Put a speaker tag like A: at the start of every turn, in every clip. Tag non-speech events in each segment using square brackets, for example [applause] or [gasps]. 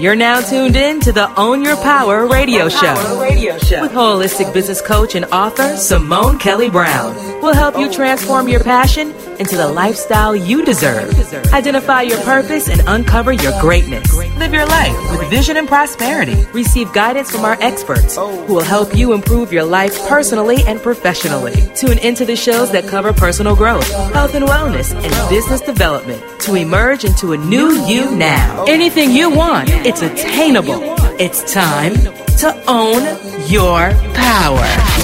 A: You're now tuned in to the Own Your Power radio show with holistic business coach and author Simone Kelly Brown. We'll help you transform your passion into the lifestyle you deserve. Identify your purpose and uncover your greatness. Live your life with vision and prosperity. Receive guidance from our experts who will help you improve your life personally and professionally. Tune into the shows that cover personal growth, health and wellness, and business development to emerge into a new you now. Anything you want, it's attainable. It's time to own your power.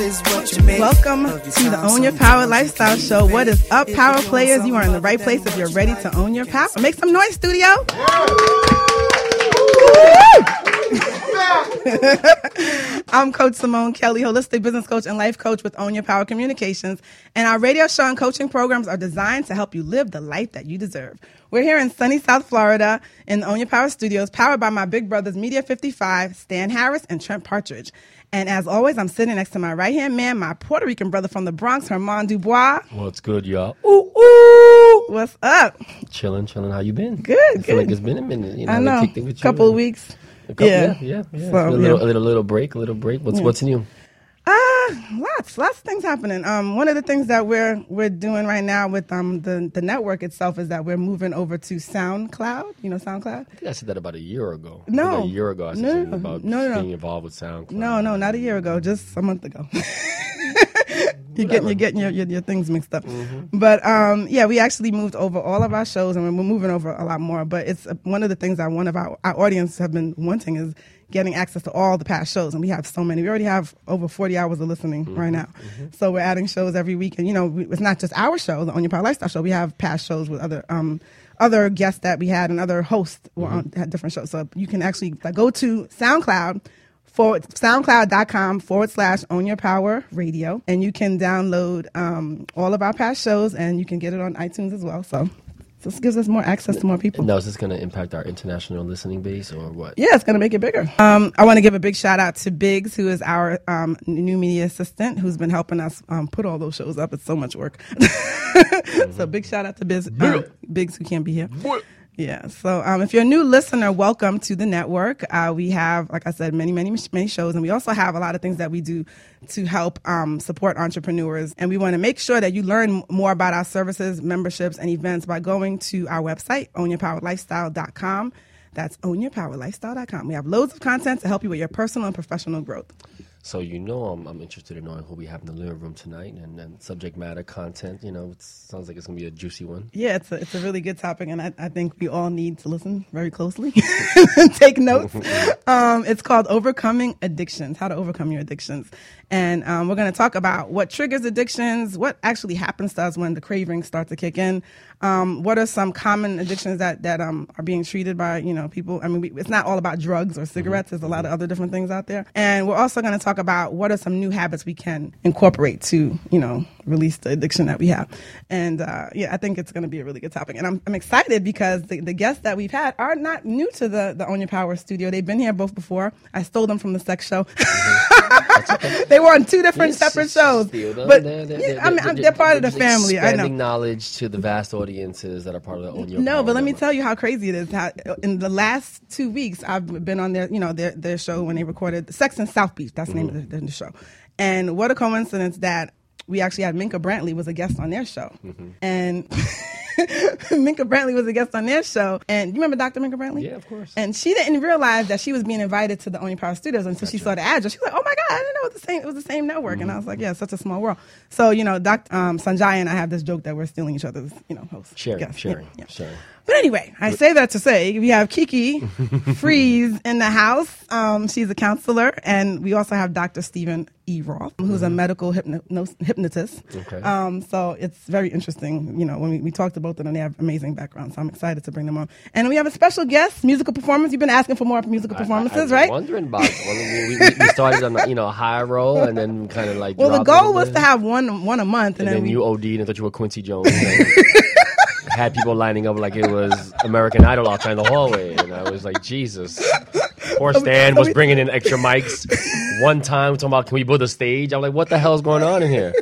B: Welcome to the Own Your Power Lifestyle Show. What is up, power players? You are in the right place if you're ready to own your power. Make some noise, studio. [laughs] I'm Coach Simone Kelly, holistic business coach and life coach with Own Your Power Communications. And our radio show and coaching programs are designed to help you live the life that you deserve. We're here in sunny South Florida in the Own Your Power studios, powered by my big brothers Media 55, Stan Harris, and Trent Partridge. And as always, I'm sitting next to my right hand man, my Puerto Rican brother from the Bronx, Herman Dubois.
C: What's good, y'all?
B: Ooh, ooh. What's up?
C: Chilling, chilling. How you been?
B: Good,
C: I feel
B: good.
C: like it's been a minute. You know,
B: I know.
C: kicked it with you.
B: couple of weeks.
C: A couple,
B: Yeah.
C: yeah, yeah. yeah.
B: So,
C: a, little,
B: yeah.
C: a little, little break, a little break. What's what's new?
B: Ah, lots, lots of things happening. Um, one of the things that we're we're doing right now with um the the network itself is that we're moving over to SoundCloud. You know SoundCloud?
C: I think I said that about a year ago.
B: No.
C: a year ago I said
B: No, no,
C: about
B: no, no, no.
C: being involved with SoundCloud.
B: No, no, not a year ago, just a month ago. [laughs] you're getting you're getting your, your, your things mixed up.
C: Mm-hmm.
B: But um, yeah, we actually moved over all of our shows, and we're moving over a lot more. But it's uh, one of the things that one of our, our audience have been wanting is getting access to all the past shows, and we have so many. We already have over 40 hours of listening
C: Mm-hmm.
B: right now. So we're adding shows every week, and you know, we, it's not just our show, the Own Your Power Lifestyle show. We have past shows with other um. Other guests that we had and other hosts were on had different shows. So you can actually like, go to SoundCloud, forward soundcloud.com forward slash own your power radio and you can download um, all of our past shows and you can get it on itunes as well so this gives us more access to more people.
C: Now is this going to impact our international listening base or what?
B: yeah it's going to make it bigger. Um, i want to give a big shout out to biggs who is our um, new media assistant who's been helping us um, put all those shows up. It's so much work. [laughs] So big shout out to Biz, um, biggs who can't be here yeah. So um, if you're a new listener, welcome to the network. Uh, we have, like I said, many, many, many shows, and we also have a lot of things that we do to help um, support entrepreneurs. And we want to make sure that you learn more about our services, memberships, and events by going to our website, ownyourpowerlifestyle.com. That's ownyourpowerlifestyle.com. We have loads of content to help you with your personal and professional growth.
C: So you know I'm, I'm interested in knowing who we have in the living room tonight and then subject matter content. You know, it sounds like it's going to be a juicy one.
B: Yeah, it's a, it's a really good topic, and I, I think we all need to listen very closely and [laughs] take notes. [laughs] Um, it's called Overcoming Addictions How to Overcome Your Addictions. And um, we're going to talk about what triggers addictions, what actually happens to us when the cravings start to kick in, um, what are some common addictions that, that um, are being treated by you know people. I mean, we, it's not all about drugs or cigarettes, there's a lot of other different things out there. And we're also going to talk about what are some new habits we can incorporate to you know release the addiction that we have. And uh, yeah, I think it's going to be a really good topic. And I'm, I'm excited because the, the guests that we've had are not new to the, the Own Your Power studio. They've been here both before. I stole them from the sex show. [laughs] [laughs] they were on two different separate shows. But
C: They're- they're-
B: yeah, I mean,
C: they're-
B: they're part of the family. I know.
C: Knowledge to the vast audiences that are part of the Your
B: No, but let me tell you how crazy it is. How in the last two weeks, I've been on their, you know, their their show when they recorded Sex and South Beach. That's the name mm. of the, the show. And what a coincidence that we actually had Minka Brantley was a guest on their show, and [laughs] Minka Brantley was a guest on their show. And you remember Dr. Minka Brantley?
C: Yeah, of course.
B: And she didn't realize that she was being invited to the Only Power Studios until she saw the address. She was like, "Oh my god, I didn't know it was the same. It was the same network." And I was like, "Yeah, such a small world." So you know, Dr. Um, Sanjay and I have this joke that we're stealing each other's, you know, hosts.
C: Sharing,
B: guests.
C: sharing,
B: Yeah, yeah.
C: sharing.
B: But anyway, I say that to say we have Kiki Fries in the house. Um, she's a counselor, and we also have Dr. Steven E. Roth, who's a medical hypno- hypnotist.
C: Okay.
B: Um, so it's very interesting. You know, when we, we talked to both of them, and they have amazing backgrounds. So I'm excited to bring them on. And we have a special guest, musical performance. You've been asking for more musical performances,
C: I, I was
B: right?
C: Wondering about. Well, we, we, we [laughs] started on a, you know a high roll and then kind of like.
B: Well, the goal was to have one one a month, and,
C: And then
B: we,
C: you OD'd and thought you were Quincy Jones. [laughs] had people lining up like it was American Idol outside the hallway, and I was like, Jesus. Poor Stan was bringing in extra mics. One time, talking about can we build a stage? I'm like, what the hell's going on in here?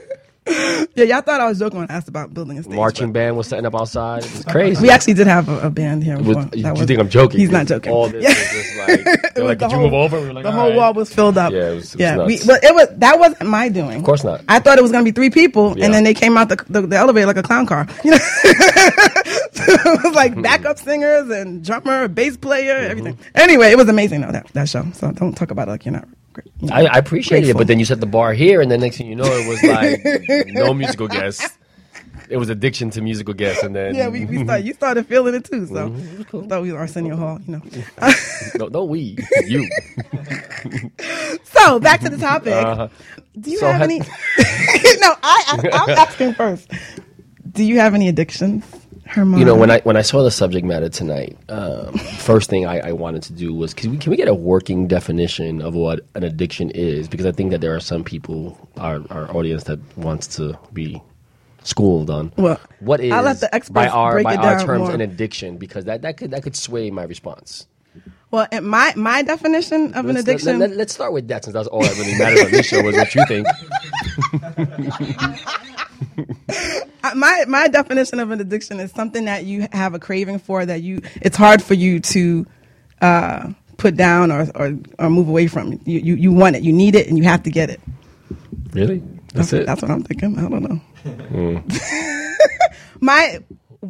C: [laughs]
B: yeah, y'all thought I was joking when I asked about building a stage.
C: Marching band was setting up outside. It was crazy.
B: We actually did have a, a band here. Before.
C: Was- you
B: That
C: you
B: was-
C: think I'm joking?
B: He's not joking.
C: All [laughs] this
B: Yeah.
C: was just like, [laughs] they're like,
B: the
C: did you
B: whole-
C: move over? We like,
B: the whole
C: right."
B: wall was filled up.
C: Yeah, it was- it
B: yeah. We, but it was that wasn't my doing. Of
C: course not.
B: I thought it was going to be three people,
C: Yeah.
B: and then they came out the, the, the elevator like a clown car. You know, it was
C: Hmm.
B: like backup singers and drummer, bass player, everything. Anyway, it was amazing though that that show. So don't talk about it like you're not. Great, you know.
C: I, I appreciated
B: Grateful.
C: it, but then you set the bar here, and then next thing you know, it was like no [laughs] musical guests. It was addiction to musical guests, and then
B: yeah, we, we started. You started feeling it too. So
C: Mm-hmm.
B: I thought we were Arsenio Hall. You know.
C: no, no, we, you. [laughs]
B: So back to the topic.
C: Uh-huh.
B: Do you
C: So
B: have
C: ha-
B: any? [laughs] no, I, I I'm asking first. Do you have any addictions, Herman?
C: You know, when I when I saw the subject matter tonight, um, [laughs] first thing I, I wanted to do was can we, can we get a working definition of what an addiction is? Because I think that there are some people, our our audience, that wants to be schooled on
B: Well,
C: what is
B: I'll let the experts
C: by our
B: break
C: by
B: it
C: our
B: down
C: terms
B: more.
C: an addiction because that, that could that could sway my response.
B: well, my my definition of an
C: Let's,
B: addiction.
C: Let, us start with that since that's all that really matters on this show is what you think. [laughs] [laughs]
B: My my definition of an addiction is something that you have a craving for that you it's hard for you to uh, put down or, or or move away from. You, you you want it, you need it, and you have to get it.
C: Really? That's it.
B: That's what I'm thinking. I don't know. [laughs] my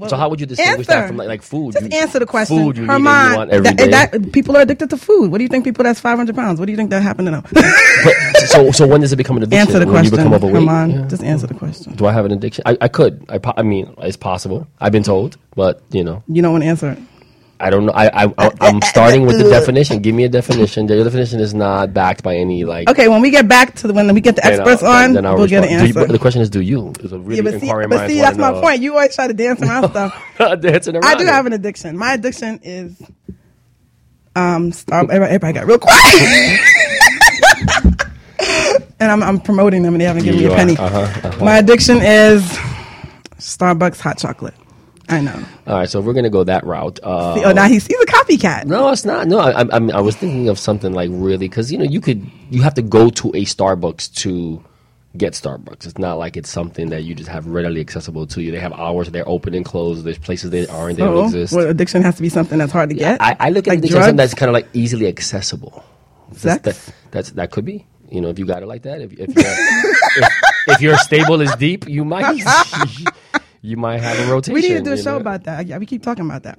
C: so how would you distinguish that from like, like food?
B: Just
C: You-
B: answer the question.
C: Food you and
B: Herman,
C: you want every day.
B: that, that- people are addicted to food. What do you think people that's 500 pounds? What do you think that happened to them? [laughs]
C: But, so so when does it become an addiction?
B: answer the
C: when
B: question.
C: you become overweight?
B: Herman,
C: Yeah.
B: just answer the question.
C: Do I have an addiction? I, I could. I, I mean, it's possible. I've been told, but you know,
B: You don't want to answer it.
C: I don't know. I, I, I I'm starting with the definition. Give me a definition. The definition is not backed by any like.
B: Okay, when we get back to the, when we get the experts on,
C: then
B: we'll get an
C: respond. Do you-
B: answer.
C: the question is, do you? Is a really
B: yeah, but see, but see that's my
C: know.
B: point. You always try to dance around [laughs] stuff.
C: Dancing around
B: I do
C: it.
B: have an addiction. My addiction is um. Everybody, everybody got real quiet. [laughs] and I'm, I'm promoting them, and they haven't given
C: You
B: me a
C: are.
B: penny.
C: Uh-huh, uh-huh.
B: My addiction is Starbucks hot chocolate. I know.
C: All right, so we're gonna go that route. Uh,
B: See, oh, now he's he's a copycat.
C: No, it's not. No, I, I, I mean, I was thinking of something like really because you know you could you have to go to a Starbucks to get Starbucks. It's not like it's something that you just have readily accessible to you. They have hours they're open and closed. There's places they aren't. They
B: So,
C: don't exist.
B: well, addiction has to be something that's hard to get.
C: I, I look at
B: like
C: addiction as something that's kind of like easily accessible. That's,
B: Sex?
C: that, that's that could be. You know, if you got it like that, if if, you're, if, if your stable is deep, you might [laughs] you might have a rotation. [gasps]
B: We need to do a show
C: know?
B: about that. Yeah, we keep talking about that.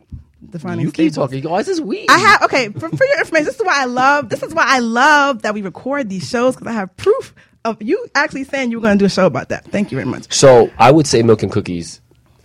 B: Defining
C: You keep
B: stables.
C: talking. Oh, this is weird.
B: I have okay for, for your information. This is why I love. This is why I love that we record these shows because I have proof of you actually saying you were going to do a show about that. Thank you very much.
C: So I would say milk and cookies.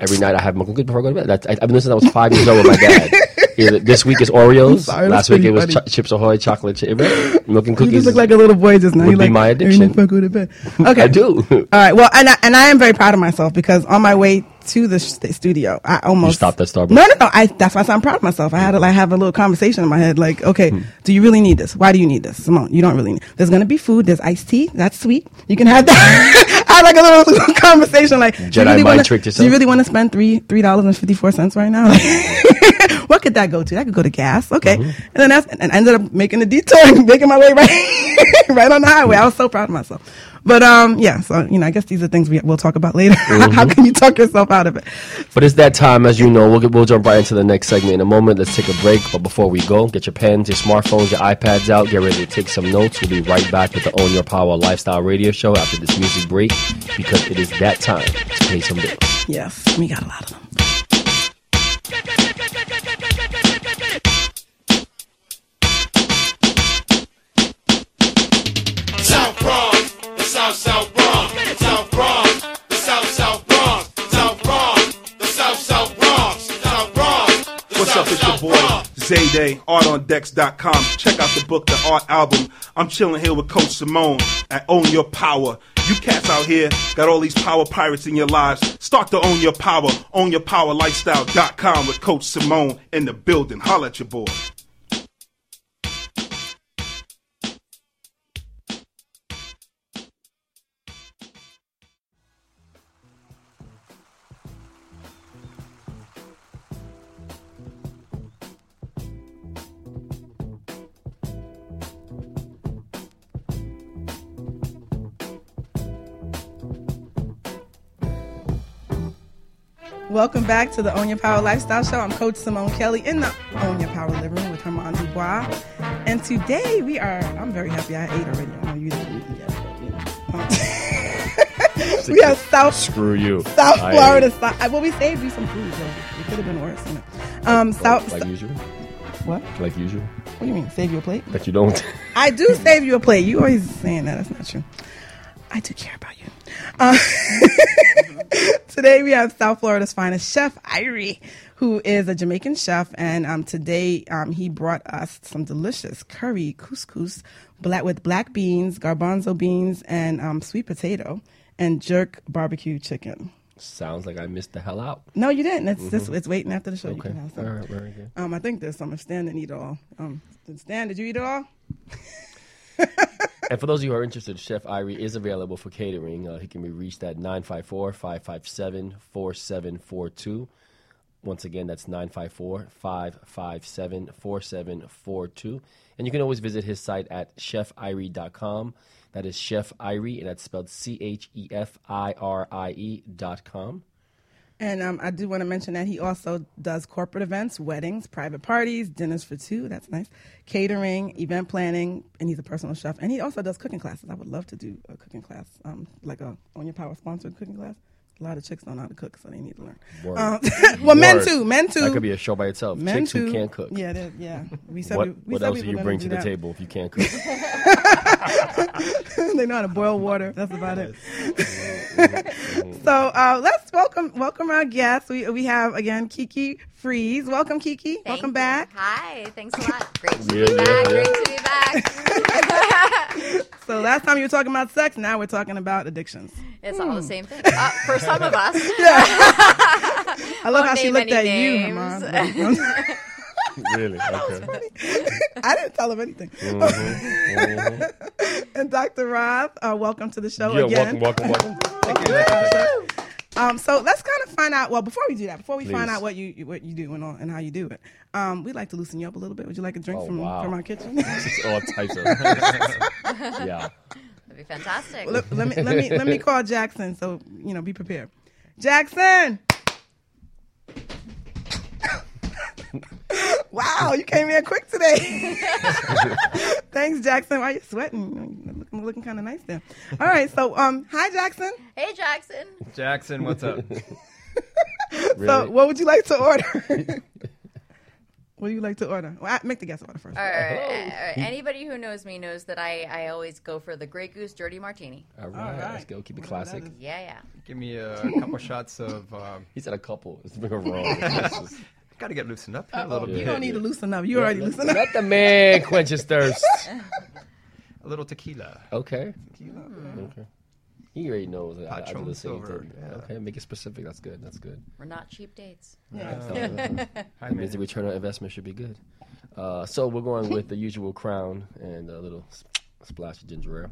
C: Every night I have milk and cookies before I go to bed. That's, I, I've been listening since I was five years old with my dad. [laughs] Either this week is Oreos.
B: sorry,
C: Last week it was. Ch- Chips Ahoy chocolate chip. Milk and
B: You
C: cookies.
B: just look like a little boy just now.
C: would
B: You
C: be
B: like
C: my addiction.
B: night before I go to bed. [laughs] Okay,
C: I do.
B: All right. Well, and I, and I am very proud of myself because on my way to the st- studio, I almost
C: stopped at Starbucks?
B: No, no, no. I that's why I'm proud of myself. I had to like have a little conversation in my head, like, okay,
C: Hmm.
B: do you really need this? Why do you need this, Simone? You don't really need. There's gonna be food. There's iced tea. That's sweet. You can have that. [laughs] I had like a little, little [laughs] conversation, like, do you
C: Jedi
B: really
C: mind
B: wanna,
C: tricked
B: Do you really want to spend three three dollars and fifty four cents right now? [laughs] [laughs] what could that go to? That could go to gas. Okay,
C: Mm-hmm.
B: and then that's and I ended up making a detour and [laughs] making my way right [laughs] right on the highway. I was so proud of myself. But um, yeah. So you know, I guess these are things we, we'll talk about later.
C: Mm-hmm.
B: How can you talk yourself out of it?
C: But it's that time, as you know. We'll, get, we'll jump right into the next segment in a moment. Let's take a break. But before we go, get your pens, your smartphones, your iPads out. Get ready to take some notes. We'll be right back with the Own Your Power Lifestyle Radio Show after this music break because it is that time to pay some bills.
B: Yes, we got a lot of them.
D: Zayday, artondex.com. Check out the book, the art album. I'm chilling here with Coach Simone at Own Your Power. You cats out here got all these power pirates in your lives. Start to own your power. OwnYourPowerLifestyle.com with Coach Simone in the building. Holla at your boy.
B: Welcome back to the Own Your Power Lifestyle Show. I'm Coach Simone Kelly in the Own Your Power living room with Herman Dubois. And today we are, I'm very happy I ate already. I know you didn't eat yet. but, you know. Um, [laughs] we have South,
C: Screw you.
B: South
C: I-
B: Florida. Si- well, we saved you some food, so it could have been worse. You know. um, South,
C: Like usual.
B: what?
C: Like usual.
B: What do you mean? Save you a plate?
C: That you don't.
B: I do save you a plate. You always saying that. That's not true. I do care about you. Uh, [laughs] today we have South Florida's finest chef, Irie, who is a Jamaican chef, and um, today um, he brought us some delicious curry couscous black with black beans, garbanzo beans, and um, sweet potato, and jerk barbecue chicken.
C: Sounds like I missed the hell out.
B: No, you didn't. It's just it's waiting after the show. You
C: Okay.
B: can have some.
C: All right, very good.
B: Um, I think there's some. Stan didn't eat it all. Um, Stan, did you eat it all? [laughs]
C: And for those of you who are interested, Chef Irie is available for catering. Uh, he can be reached at 954 557 4742. Once again, that's 954 557 4742. And you can always visit his site at chefirie.com. That is Chef Irie, and that's spelled C H E F I R I E dot com.
B: And um, I do want to mention that he also does corporate events, weddings, private parties, dinners for two. That's nice. Catering, event planning, and he's a personal chef. And he also does cooking classes. I would love to do a cooking class, um, like a Own Your Power sponsored cooking class. A lot of chicks don't know how to cook, so they need to learn.
C: Word.
B: Um, [laughs] well, men too. Men too.
C: That could be a show by itself.
B: men
C: Chicks
B: too.
C: who can't cook.
B: Yeah, yeah. We said
C: What,
B: we, we
C: what
B: said
C: else do you bring to the
B: that.
C: table if you can't cook? [laughs] [laughs] [laughs]
B: they know how to boil water. That's about it. [laughs] so uh, let's welcome welcome our guests. We we have again Kiki Fries. Welcome Kiki.
E: Thank
B: welcome
E: you.
B: back.
E: Hi, thanks a lot. Great to
C: Yeah,
E: be
C: yeah,
E: back.
C: yeah.
E: Great to be back. [laughs]
B: So last time you were talking about sex, now we're talking about addictions.
E: it's all the same thing uh, for some of us.
B: I love
E: Won't
B: how she looked at
E: any
B: you,
E: names.
B: Herman. [laughs]
C: really? Okay. [laughs]
B: I didn't tell him anything. [laughs] and Dr. Roth, uh, welcome to the show
C: Yeah,
B: again.
C: welcome, welcome, welcome.
B: Um, so let's kind of find out. Well, before we do that, before we find out what you you- what you do and all, and how you do it, um, we'd like to loosen you up a little bit. Would you like a drink
C: Oh,
B: from
C: wow.
B: from our kitchen?
C: Just all types of. yeah.
E: That'd be fantastic.
B: let, let me let me let me call Jackson. So you know, be prepared. Jackson. [laughs] wow, you came in quick today. [laughs] Thanks, Jackson. Why are you sweating? You're looking, looking kind of nice there. All right, so um, hi, Jackson.
E: hey, Jackson.
F: Jackson, what's up? [laughs]
B: So,
C: Really?
B: what would you like to order? what do you like to order? Well, I, make the guest order first.
E: All right, all right. Anybody who knows me knows that I, I always go for the Grey Goose Dirty Martini.
C: All right,
B: right.
C: let's go. Keep it classic.
E: Yeah, yeah.
F: Give me a couple shots of. Um,
C: He said a couple. It's been wrong. This
F: Got to get loosened up here a little
B: You
F: bit.
B: don't need to loosen up. You already loosened up.
C: Let the man quench his thirst.
F: A little tequila.
C: Okay. Tequila. Okay. He already knows. I, I do
F: Patron
C: the same
F: silver,
C: thing.
F: yeah.
C: Okay, make it specific. That's good. That's good.
E: We're not cheap dates.
B: Yeah. [laughs]
F: Hi,
C: It means the return on investment should be good. Uh, so we're going with the usual crown and a little s- splash of ginger ale.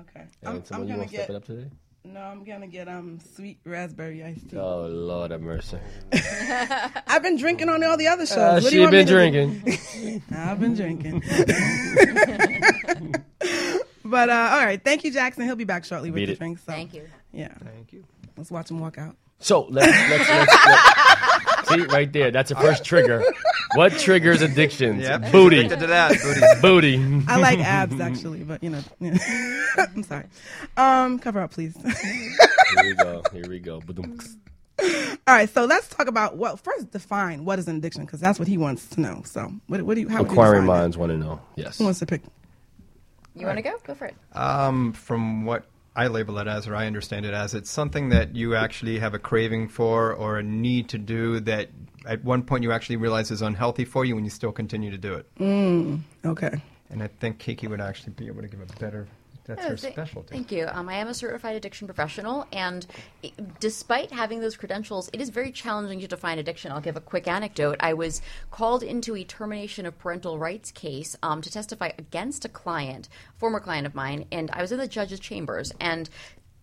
B: Okay.
C: And
B: I'm,
C: someone
B: I'm
C: you
B: gonna
C: want to step
B: get
C: it up today?
B: No. I'm gonna get um sweet raspberry iced tea.
C: Oh Lord have mercy. [laughs]
B: I've been drinking on all the other shows.
C: Uh,
B: what
C: she
B: you want me
C: been drinking. [laughs]
B: I've been drinking. [laughs] but uh, all right, thank you, Jackson. He'll be back shortly with
C: Beat
B: the
C: it.
B: drinks. So,
E: Thank you.
B: Yeah,
F: Thank you.
B: let's watch him walk out.
C: So let's let's, let's, let's see right there. That's the first trigger. What triggers addictions?
F: Yep.
C: Booty,
F: Addicted to that. Booty.
C: booty.
B: I like abs actually, but you know, [laughs] I'm sorry. Um, cover up, please.
C: Here we go. Here we go. Ba-dum.
B: all right, so let's talk about well, first define what is an addiction because that's what he wants to know. So, what, what do you? How would you
C: Acquiring minds want to know. Yes.
B: Who wants to pick?
E: You want to go? Go for it.
F: Um, from what I label it as, or I understand it as, it's something that you actually have a craving for or a need to do that at one point you actually realize is unhealthy for you, and you still continue to do it.
B: Mm, okay.
F: And I think Kiki would actually be able to give a better. That's
E: Oh,
F: her
E: th-
F: specialty.
E: Thank you. Um, I am a certified addiction professional, and despite having those credentials, it is very challenging to define addiction. I'll give a quick anecdote. I was called into a termination of parental rights case um, to testify against a client, former client of mine, and I was in the judge's chambers, and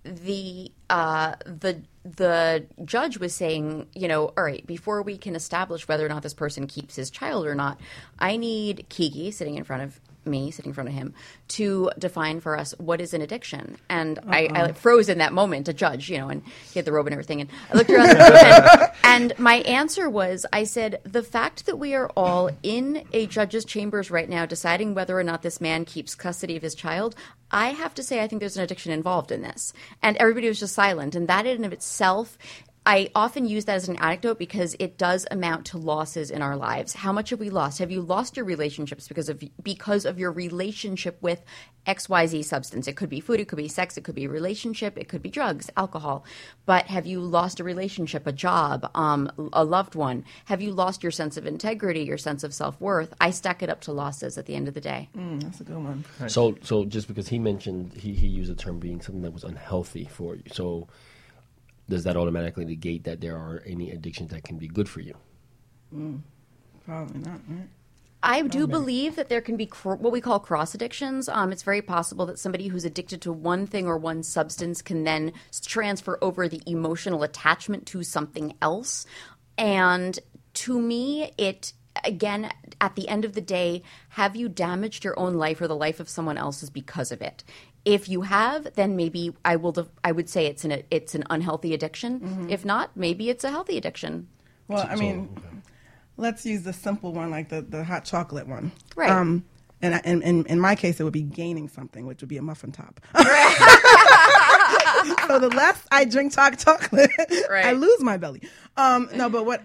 E: the uh, the the judge was saying, you know, all right, before we can establish whether or not this person keeps his child or not, I need Kiki sitting in front of me, sitting in front of him, to define for us what is an addiction. And I, I uh-huh. froze in that moment, to judge, you know, and he had the robe and everything. And I looked around the room, and, [laughs] and my answer was, I said, the fact that we are all in a judge's chambers right now deciding whether or not this man keeps custody of his child, I have to say, I think there's an addiction involved in this. And everybody was just silent. And that in and of itself I often use that as an anecdote because it does amount to losses in our lives. How much have we lost? Have you lost your relationships because of because of your relationship with XYZ substance? It could be food, it could be sex, it could be relationship, it could be drugs, alcohol. But have you lost a relationship, a job, um, a loved one? Have you lost your sense of integrity, your sense of self worth? I stack it up to losses at the end of the day.
B: That's a good one.
C: So, so just because he mentioned he, he used the term being something that was unhealthy for you, so does that automatically negate that there are any addictions that can be good for you?
B: Probably not. Right?
E: I do believe that there can be cr- what we call cross addictions. Um, it's very possible that somebody who's addicted to one thing or one substance can then transfer over the emotional attachment to something else. And to me, it again at the end of the day, have you damaged your own life or the life of someone else's because of it? If you have, then maybe I will. Def- I would say it's an it's an unhealthy addiction. If not, maybe it's a healthy addiction.
B: Well, I mean, let's use the simple one, like the, the hot chocolate one.
E: Right.
B: Um, and, I- and, and in my case, it would be gaining something, which would be a muffin top. [laughs] so the less I drink hot chocolate, I lose my belly. Um, no, but what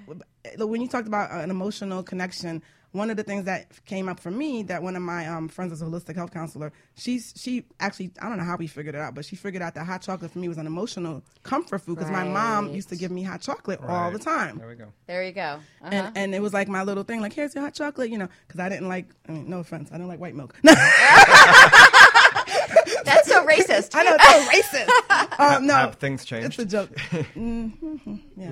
B: when you talked about an emotional connection, one of the things that came up for me that one of my um, friends is a holistic health counselor. She's she actually I don't know how we figured it out, but she figured out that hot chocolate for me was an emotional comfort food because my mom used to give me hot chocolate all the time.
F: There we go.
E: There you go. Uh-huh.
B: And, and it was like my little thing, like here's your hot chocolate, you know, because I didn't like. I mean, no offense, I didn't like white milk. [laughs]
E: That's so racist.
B: I know it's so racist. [laughs] Um, no,
F: Have things
B: it's
F: changed?
B: a joke. [laughs] Mm-hmm.
C: Yeah,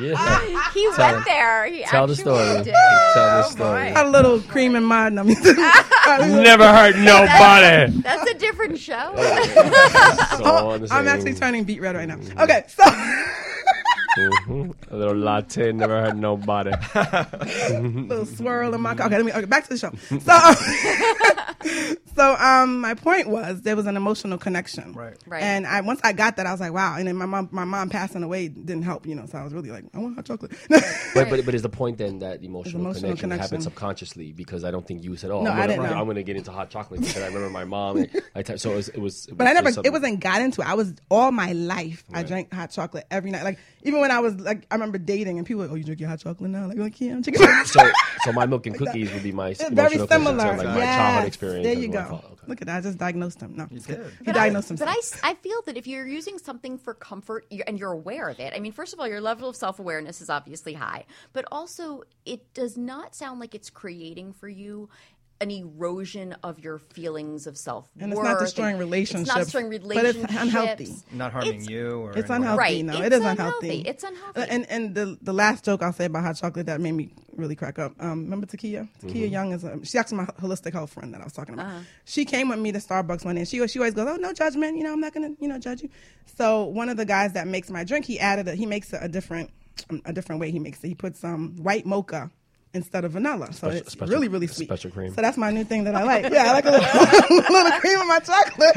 C: [laughs]
E: He went there. He
C: tell the story.
E: did.
C: Tell the
E: Oh,
C: story.
B: Had a little cream and mud. No,
C: Never hurt [laughs] nobody.
E: That's a different show.
C: Oh, so on [laughs]
B: I'm
C: same-
B: actually turning beet red right now. Okay, so
C: Mhm. A little latte never hurt nobody. [laughs]
B: little swirl in my okay. Let me okay, back to the show. So, [laughs] so um, my point was there was an emotional connection,
F: Right.
E: Right.
B: And I once I got that, I was like, wow. And then my mom, my mom passing away didn't help, you know. So I was really like, I want hot chocolate. [laughs]
C: But, but but is the point then that emotional,
B: emotional
C: connection,
B: connection.
C: happens subconsciously? Because I don't think you said, "Oh,
B: No,
C: I'm, gonna,
B: didn't know.
C: I'm gonna get into hot chocolate." Because I remember my mom. And I t- so it was. It was
B: But I never,
C: just
B: it wasn't got into it. I was all my life. I drank hot chocolate every night. Like even when I was like, I remember dating and people were like, "Oh, you drink your hot chocolate now?" Like, like yeah, I'm drinking.
C: So so my milk [laughs] and cookies would be my
B: It's very similar.
C: to like my
B: yes.
C: childhood experience.
B: There you go.
C: Okay.
B: Look at that. I just diagnosed him. No, you
F: did.
B: He
E: But I,
B: diagnosed himself.
E: but I s- I, feel that if you're using something for comfort you're, and you're aware of it, I mean, first of all, your level of self awareness is obviously high, but also it does not sound like it's creating for you an erosion of your feelings of self worth.
B: And it's not destroying
E: It's
B: relationships,
E: not destroying relationships.
B: but it's unhealthy.
F: Not harming
E: It's-
F: you or
B: It's
F: anyone
B: unhealthy.
E: Right.
B: No,
E: It's
B: it is
E: unhealthy.
B: unhealthy.
E: It's unhealthy.
B: And and the the last joke I'll say about hot chocolate that made me really crack up. Um, remember Takia? Takia Young is a, she's actually my holistic health friend that I was talking about. She came with me to Starbucks one day. And she she always goes, "Oh, no judgment. You know, I'm not gonna you know judge you." So one of the guys that makes my drink, he added a, he makes it a different a different way. He makes it. He puts um white mocha. Instead of vanilla, so
C: Special-
B: it's
C: special-
B: really, really sweet.
C: special cream.
B: So that's my new thing that I like. Yeah, I like a little, [laughs] little cream in my chocolate.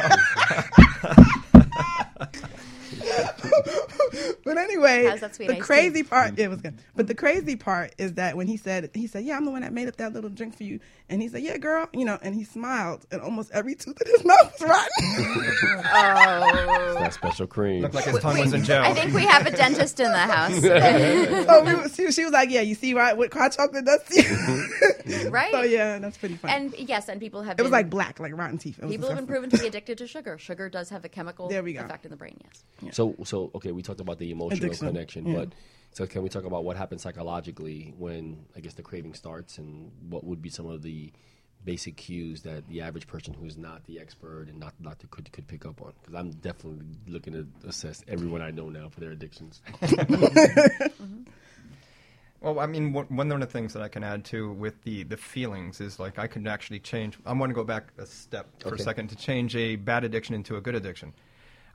B: [laughs] [laughs] [laughs] but anyway,
E: How's that sweet
B: the crazy
E: tea?
B: part, mm. it was good. But the crazy part is that when he said, he said, "Yeah, I'm the one that made up that little drink for you," and he said, "Yeah, girl," you know, and he smiled, and almost every tooth in his [laughs] mouth was rotten. Oh.
C: It's that special cream.
F: Looked like his tongue was in jail.
E: I think we have a dentist in the house, [laughs]
B: so oh, we, was- she, she was like, "Yeah, you see right what hot chocolate does to you."
E: right?
B: so yeah, that's pretty funny.
E: And yes, and people have
B: it was like black, like rotten teeth. It was
E: people have been proven to be addicted to sugar. Sugar does have a chemical
B: There we go.
E: effect in the brain. Yes.
C: So so okay, we talked about about the emotional
B: Addiction,
C: connection,
B: yeah.
C: but so can we talk about what happens psychologically when I guess the craving starts, and what would be some of the basic cues that the average person who's not the expert and not the doctor could could pick up on? Because I'm definitely looking to assess everyone I know now for their addictions. [laughs] [laughs] Mm-hmm.
F: Well, I mean, one one of the things that I can add to with the, the feelings is like I can actually change. I want to go back a step for
C: Okay.
F: a second to change a bad addiction into a good addiction.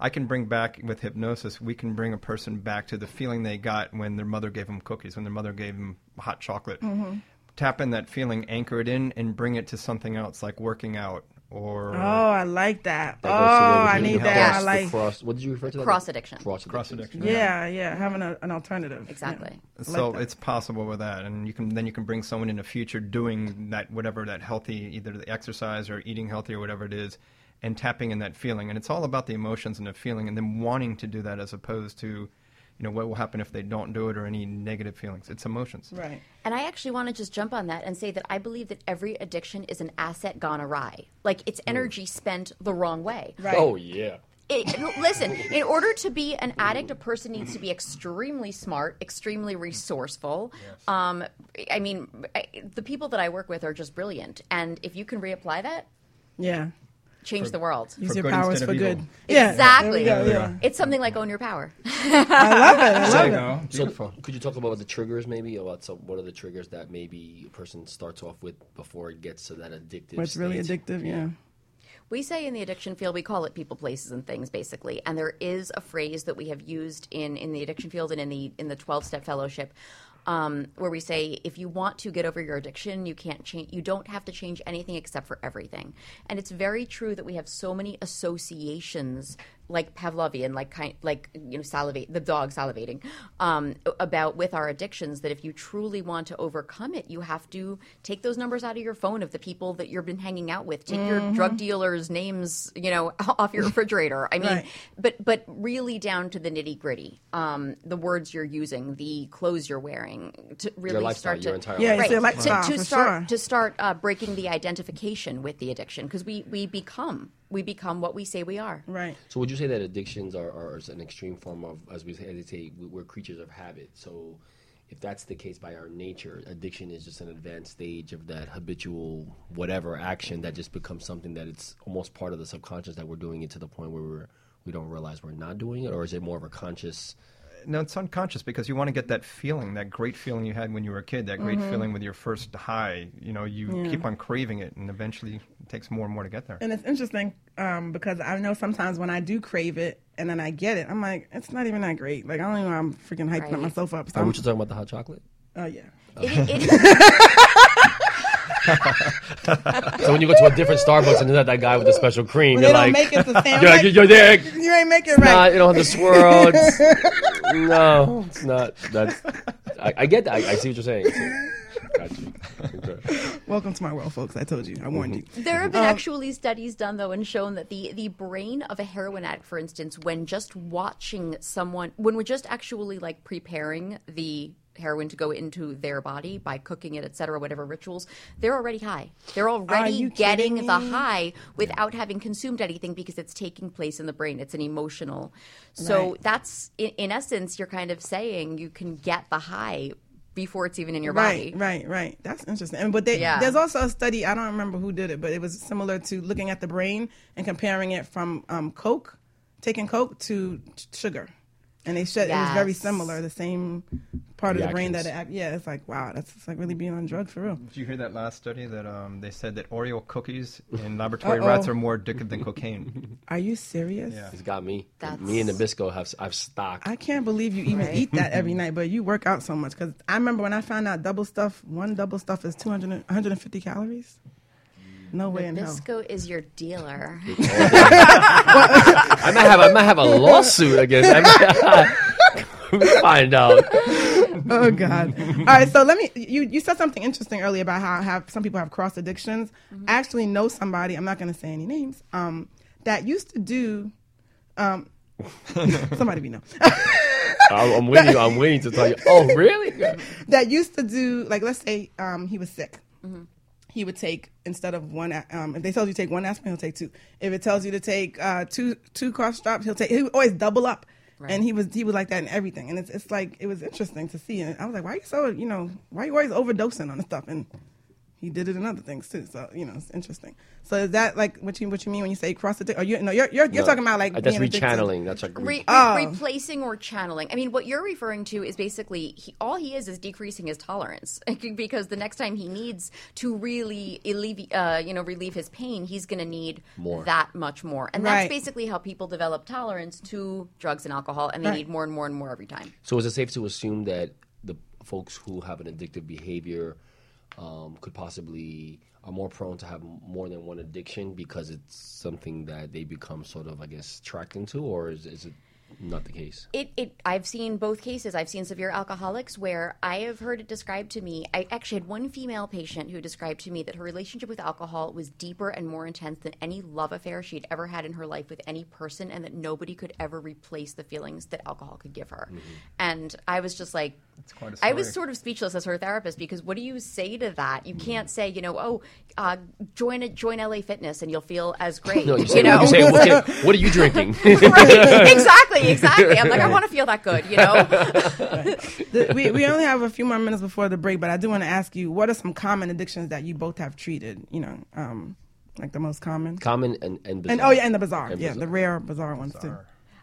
F: I can bring back with hypnosis. We can bring a person back to the feeling they got when their mother gave them cookies, when their mother gave them hot chocolate. Mm-hmm. Tap in that feeling, anchor it in, and bring it to something else like working out or
B: Oh, I like that.
C: That
B: oh,
C: goes to the-
B: I
C: the
B: need
C: cross-
B: that. I like.
C: cross. What did you refer to? that?
E: Cross addiction.
C: Cross
F: cross
C: addiction.
F: addiction.
B: Yeah, yeah, having a, an alternative.
E: Exactly.
B: Yeah.
F: So
B: like
F: it's possible with that and you can then you can bring someone in the future doing that whatever that healthy either the exercise or eating healthy or whatever it is and tapping in that feeling and it's all about the emotions and the feeling and then wanting to do that as opposed to you know what will happen if they don't do it or any negative feelings it's emotions
B: right.
E: And I actually want to just jump on that and say that I believe that every addiction is an asset gone awry. Like it's energy spent the wrong way.
B: Right.
C: Oh yeah.
E: It, listen, in order to be an addict, a person needs to be extremely smart, extremely resourceful. Um, I mean, I, the people that I work with are just brilliant. And if you can reapply that,
B: Yeah.
E: Change the world.
B: Use
F: For
B: your
F: good
B: powers for good. Yeah.
E: Exactly.
B: There we yeah.
E: It's something like own your power. [laughs]
B: I love it. I love it.
F: go
C: So, could you talk about the triggers, maybe about some what are the triggers that maybe a person starts off with before it gets to that addictive?
B: What's really
C: state?
B: addictive? Yeah.
E: We say in the addiction field, we call it people, places, and things, basically. And there is a phrase that we have used in, in the addiction field and in the in the twelve step fellowship, um, where we say if you want to get over your addiction, you can't change. You don't have to change anything except for everything. And it's very true that we have so many associations, like Pavlovian, like kind, like you know, salivate the dog salivating, um, about with our addictions. That if you truly want to overcome it, you have to take those numbers out of your phone of the people that you've been hanging out with. Take your drug dealers' names, you know, [laughs] off your refrigerator. I mean,
B: Right.
E: but but really down to the nitty gritty, um, the words you're using, the clothes you're wearing, to really
C: lifestyle,
E: start
C: your
E: to
C: entire
B: Yeah,
C: life.
B: it's your
E: right, to, to start
B: sure.
E: to start uh, breaking the identification with the addiction because we we become we become what we say we are.
B: Right.
C: So would you say that addictions are, are an extreme form of, as we say, they say, we- we're creatures of habit. So if that's the case by our nature, addiction is just an advanced stage of that habitual whatever action that just becomes something that it's almost part of the subconscious that we're doing it to the point where we're we don't realize we're not doing it, or is it more of a conscious?
F: No it's unconscious because you want to get that feeling that great feeling you had when you were a kid that great
B: Mm-hmm.
F: feeling with your first high you know you keep on craving it and eventually it takes more and more to get there
B: And it's interesting um, because I know sometimes when I do crave it and then I get it, I'm like, it's not even that great. Like I don't even know I'm freaking hyping
E: Right.
B: up myself up. So
C: Are
B: I'm-
C: we just talking about the hot chocolate?
B: oh yeah.
E: It, it, [laughs] [laughs]
C: So when you go to a different Starbucks and there's not that guy with the special cream,
B: They
C: you're
B: don't
C: like,
B: make it the same. [laughs]
C: you're,
B: like,
C: like, you're there.
B: you ain't make it
C: Nah,
B: right.
C: you don't have the swirl. It's, [laughs] no, it's not. That's. I, I get that. I, I see what you're saying. Got you. Okay.
B: Welcome to my world, folks. I told you. I warned you.
E: There have
B: Um,
E: been actually studies done though and shown that the the brain of a heroin addict, for instance, when just watching someone, when we're just actually like preparing the heroin to go into their body by cooking it, et cetera, whatever rituals, they're already high. They're already getting the high without having consumed anything because it's taking place in the brain. It's an emotional. So
B: Right.
E: that's in, in essence, you're kind of saying you can get the high before it's even in your
B: Right,
E: body.
B: right, right. Right. That's interesting. And but they,
E: Yeah.
B: there's also a study. I don't remember who did it, but it was similar to looking at the brain and comparing it from um, Coke, taking Coke to sugar, and they said it was very similar. The same part of the brain that it. Yeah, it's like wow, that's it's like really being on drugs for real.
F: Did you hear that last study that um, they said that Oreo cookies in [laughs] laboratory
B: Uh-oh.
F: rats are more addictive than cocaine? [laughs]
B: Are you serious?
F: Yeah.
C: He's got me.
E: That's-
C: Me and Nabisco have I've stocked.
B: I can't believe you even
E: Right.
B: eat that every night, but you work out so much. Because I remember when I found out double stuff, one double stuff is 200, 150 calories. No way in hell.
E: Nabisco is your dealer. [laughs]
C: I might have I might have a lawsuit against. I [laughs] We'll find out.
B: oh God! All right, so let me. You you said something interesting earlier about how have some people have cross addictions. I actually know somebody. I'm not going to say any names. Um, that used to do. Um, [laughs] somebody we know
C: I'm, I'm waiting. I'm waiting to tell you. Oh, really?
B: that used to do like let's say um he was sick. He would take instead of one. Um, if they told you to take one aspirin, he'll take two. If it tells you to take uh, two two cough drops, he'll take. He would always double up. and he was he was like that in everything. And it's it's like it was interesting to see. And I was like, why are you so you know why are you always overdosing on the stuff? And he did it in other things too. So you know, it's interesting. So is that like what you what you mean when you say cross addiction? Or you no, you're you're, you're
C: No,
B: talking about like
C: uh, that's
B: being addicted.
C: rechanneling. That's like
E: Re- re-
B: Oh.
E: replacing or channeling. I mean, what you're referring to is basically he, all he is is decreasing his tolerance [laughs] because the next time he needs to really alleviate, uh, you know, relieve his pain, he's going to need
C: More.
E: that much more, and
B: Right.
E: that's basically how people develop tolerance to drugs and alcohol, and they
B: Right.
E: need more and more and more every time.
C: So is it safe to assume that the folks who have an addictive behavior um, could possibly are more prone to have more than one addiction because it's something that they become sort of, I guess, tracked into, or is, is it not the case?
E: It, it I've seen both cases. I've seen severe alcoholics where I have heard it described to me. I actually had one female patient who described to me that her relationship with alcohol was deeper and more intense than any love affair she'd ever had in her life with any person, and that nobody could ever replace the feelings that alcohol could give her. And I was just like,
F: quite a
E: I was sort of speechless as her therapist because what do you say to that? You can't say, you know, oh, uh, join a, join LA Fitness and you'll feel as [laughs] great.
C: No, you say,
E: know?
C: you say what, what are you [laughs] drinking?
E: right, [laughs] exactly, exactly. I'm like, I want to feel that good, you know. [laughs]
B: The- we we only have a few more minutes before the break, but I do want to ask you, what are some common addictions that you both have treated? You know, um, like the most common.
C: Common and and,
B: And oh yeah, and the bizarre,
C: And
B: yeah,
C: bizarre.
B: the rare bizarre ones too.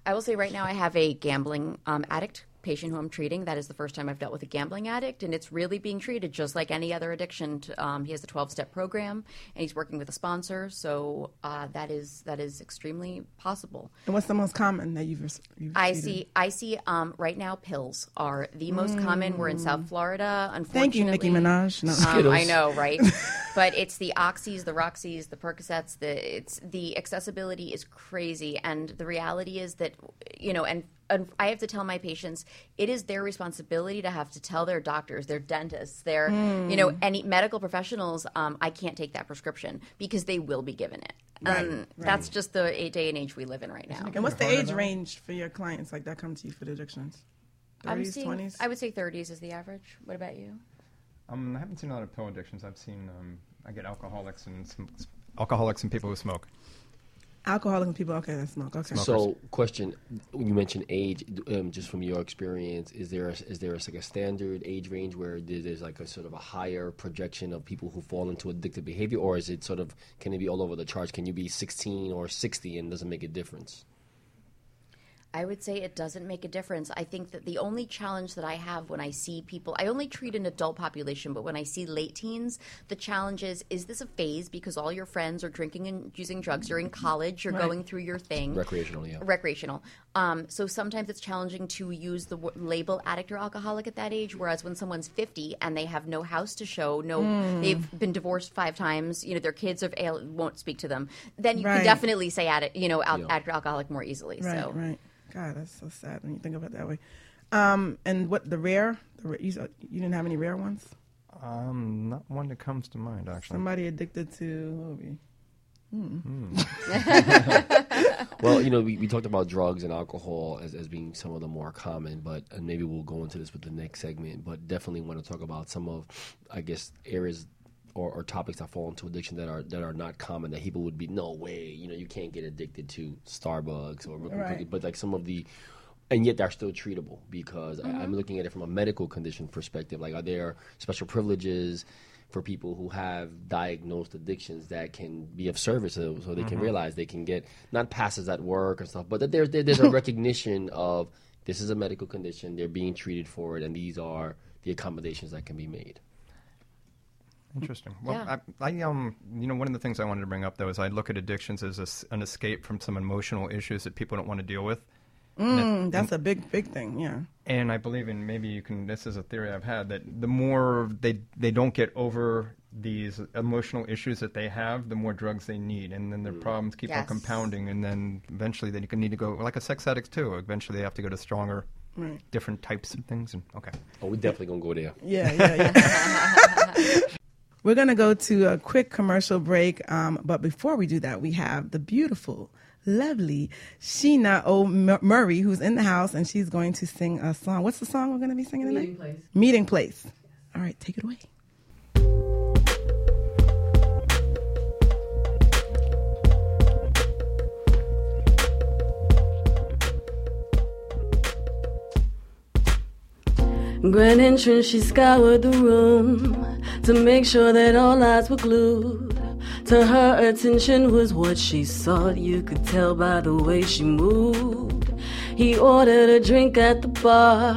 E: I will say right now I have a gambling um, addict patient who I'm treating. That is the first time I've dealt with a gambling addict, and it's really being treated just like any other addiction. To, um, he has a 12 step program, and he's working with a sponsor, so uh, that is that is extremely possible.
B: And what's the most common that you've, res- you've
E: I
B: treated?
E: see. I see. Um, right now, pills are the most common. We're in South Florida. Unfortunately,
B: Mm. Thank you, Nicki Minaj. No.
E: Um, I know, right? [laughs] but it's the oxys, the roxys, the Percocets. The it's the accessibility is crazy, and the reality is that you know, and, and I have to tell my patients it is their responsibility to have to tell their doctors, their dentists, their you know, any medical professionals. Um, I can't take that prescription because they will be given it.
B: Right,
E: um, That's just the a- day and age we live in right now.
B: And what's the age range for your clients like that come to you for the addictions?
E: I'm
B: 30s,
E: seeing,
B: 20s?
E: I would say 30s is the average. What about you?
F: Um, I haven't seen a lot of pill addictions. I've seen um, I get alcoholics and some, alcoholics and people who smoke.
B: Alcoholic and people, okay, that smoke. Okay.
C: So, question: When you mentioned age, um, just from your experience, is there a, is there a, like a standard age range where there's like a sort of a higher projection of people who fall into addictive behavior, or is it sort of can it be all over the charts? Can you be 16 or 60 and doesn't make a difference?
E: I would say it doesn't make a difference. I think that the only challenge that I have when I see people, I only treat an adult population, but when I see late teens, the challenge is is this a phase because all your friends are drinking and using drugs? You're in college, you're going through your thing.
C: Recreational, yeah.
E: Recreational. Um, so sometimes it's challenging to use the w- label addict or alcoholic at that age. Whereas when someone's 50 and they have no house to show, no,
B: Hmm.
E: they've been divorced five times, you know, their kids are, al- won't speak to them, then you
B: Right.
E: can definitely say addict, you know, al-
C: Yeah.
E: addict or alcoholic more easily.
B: Right,
E: so.
B: right. God, that's so sad when you think of it that way. Um, and what the rare? The, ra- you, you didn't have any rare ones?
F: Um, not one that comes to mind actually.
B: Somebody addicted to what [laughs] would?
C: Well, you know, we, we talked about drugs and alcohol as, as being some of the more common, but and maybe we'll go into this with the next segment. But definitely want to talk about some of, I guess, areas or, or topics that fall into addiction that are that are not common that people would be no way. You know, you can't get addicted to Starbucks or
B: Right.
C: But like some of the. And yet they're still treatable because I, I'm mm-hmm. looking at it from a medical condition perspective. Like, are there special privileges for people who have diagnosed addictions that can be of service so, so they can mm-hmm. realize they can get not passes at work and stuff, but that there's there, there's a [laughs] recognition of this is a medical condition, they're being treated for it, and these are the accommodations that can be made.
F: Interesting. Well,
E: Yeah.
F: I, I um, you know, one of the things I wanted to bring up though is I look at addictions as a s an escape from some emotional issues that people don't want to deal with.
B: Mm, that's a big, big thing. Yeah.
F: And I believe in maybe you can. This is a theory I've had that the more they they don't get over these emotional issues that they have, the more drugs they need, and then their problems keep on compounding, and then eventually they can need to go like a sex addict too. Eventually they have to go to stronger,
B: Right.
F: different types of things. And okay,
C: Oh, we're definitely gonna go there.
B: Yeah, yeah, yeah. [laughs] [laughs] We're going to go to a quick commercial break. Um, but before we do that, we have the beautiful, lovely Sheena O. Murray, who's in the house, and she's going to sing a song. What's the song we're going to be singing tonight?
A: Meeting Place.
B: Meeting Place. All right, take it away.
G: Grand entrance, she scoured the room to make sure that all eyes were glued. To her, attention was what she sought. You could tell by the way she moved. He ordered a drink at the bar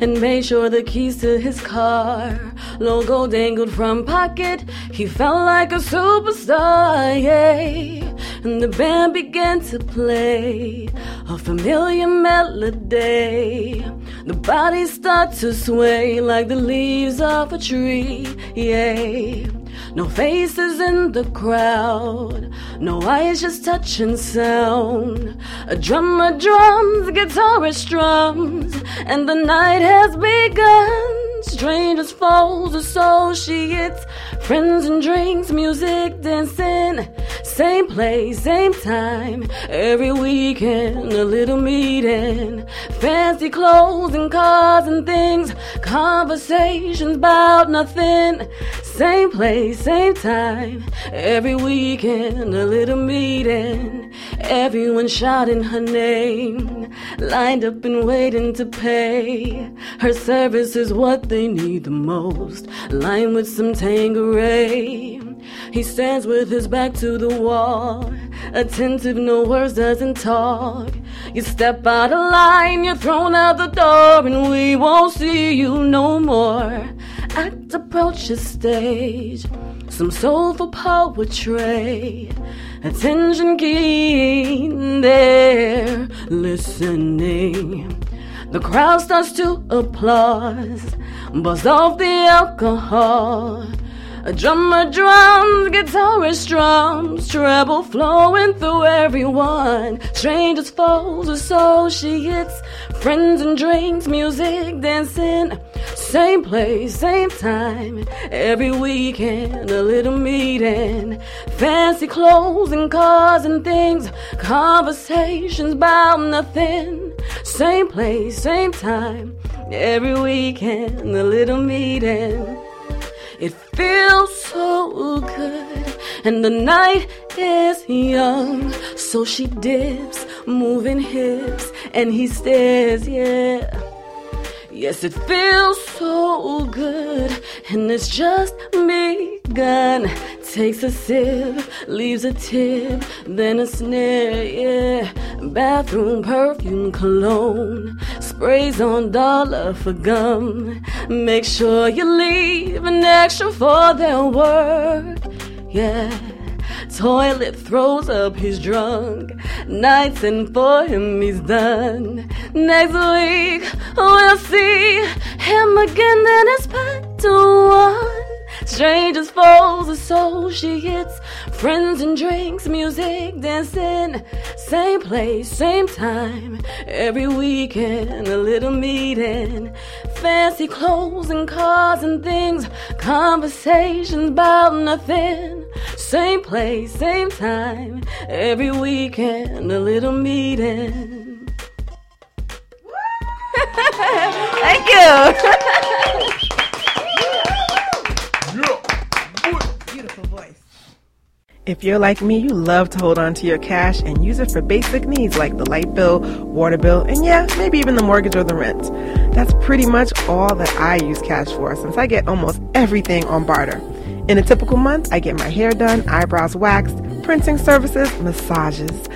G: and made sure the keys to his car logo dangled from pocket. He felt like a superstar, yeah. And the band began to play a familiar melody. The bodies start to sway like the leaves of a tree, yeah. No faces in the crowd, no eyes just touching sound. A drummer drums, guitarist strums, and the night has begun. Strangers, foes, associates, friends and drinks, music, dancing. Same place, same time, every weekend, a little meeting. Fancy clothes and cars and things, conversations about nothing. Same place, same time, every weekend, a little meeting. Everyone shouting her name, lined up and waiting to pay. Her service is what they need the most, lined with some Tanqueray. He stands with his back to the wall, attentive, no words, doesn't talk. You step out of line, you're thrown out the door, and we won't see you no more. Act approach the stage, some soulful poetry. Attention keen, they're listening. The crowd starts to applause, buzz off the alcohol. A drummer drums, guitarist drums, treble flowing through everyone. Strangers, foes, associates, friends and drinks, music, dancing. Same place, same time, every weekend, a little meeting. Fancy clothes and cars and things, conversations about nothing. Same place, same time, every weekend, a little meeting. It feels so good, and the night is young. So she dips, moving hips, and he stares, yeah. Yes, it feels so good, and it's just begun. Takes a sip, leaves a tip, then a sniff, yeah. Bathroom perfume cologne, sprays on dollar for gum. Make sure you leave an extra for their work, yeah. Toilet throws up, he's drunk. Nights and for him, he's done. Next week, we'll see him again, then it's back to one. Strangers, foes, associates, friends and drinks, music, dancing. Same place, same time, every weekend, a little meeting. Fancy clothes and cars and things, conversations about nothing. Same place, same time, every weekend, a little meeting. Thank you. [laughs]
H: Beautiful voice. If you're like me, you love to hold on to your cash and use it for basic needs like the light bill, water bill, and yeah, maybe even the mortgage or the rent. That's pretty much all that I use cash for since I get almost everything on barter. In a typical month, I get my hair done, eyebrows waxed, printing services, massages,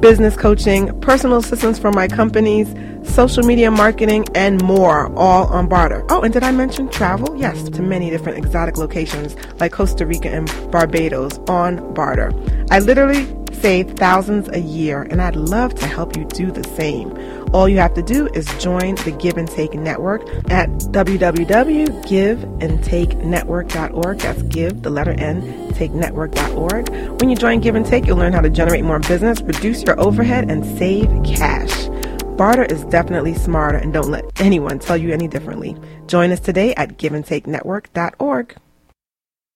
H: business coaching, personal assistance from my companies, social media marketing, and more, all on barter. Oh, and did I mention travel? Yes, to many different exotic locations like Costa Rica and Barbados on barter. I literally save thousands a year, and I'd love to help you do the same. All you have to do is join the Give and Take Network at www.giveandtakenetwork.org. That's give, the letter N, takenetwork.org. When you join Give and Take, you'll learn how to generate more business, reduce your overhead, and save cash. Barter is definitely smarter, and don't let anyone tell you any differently. Join us today at giveandtakenetwork.org.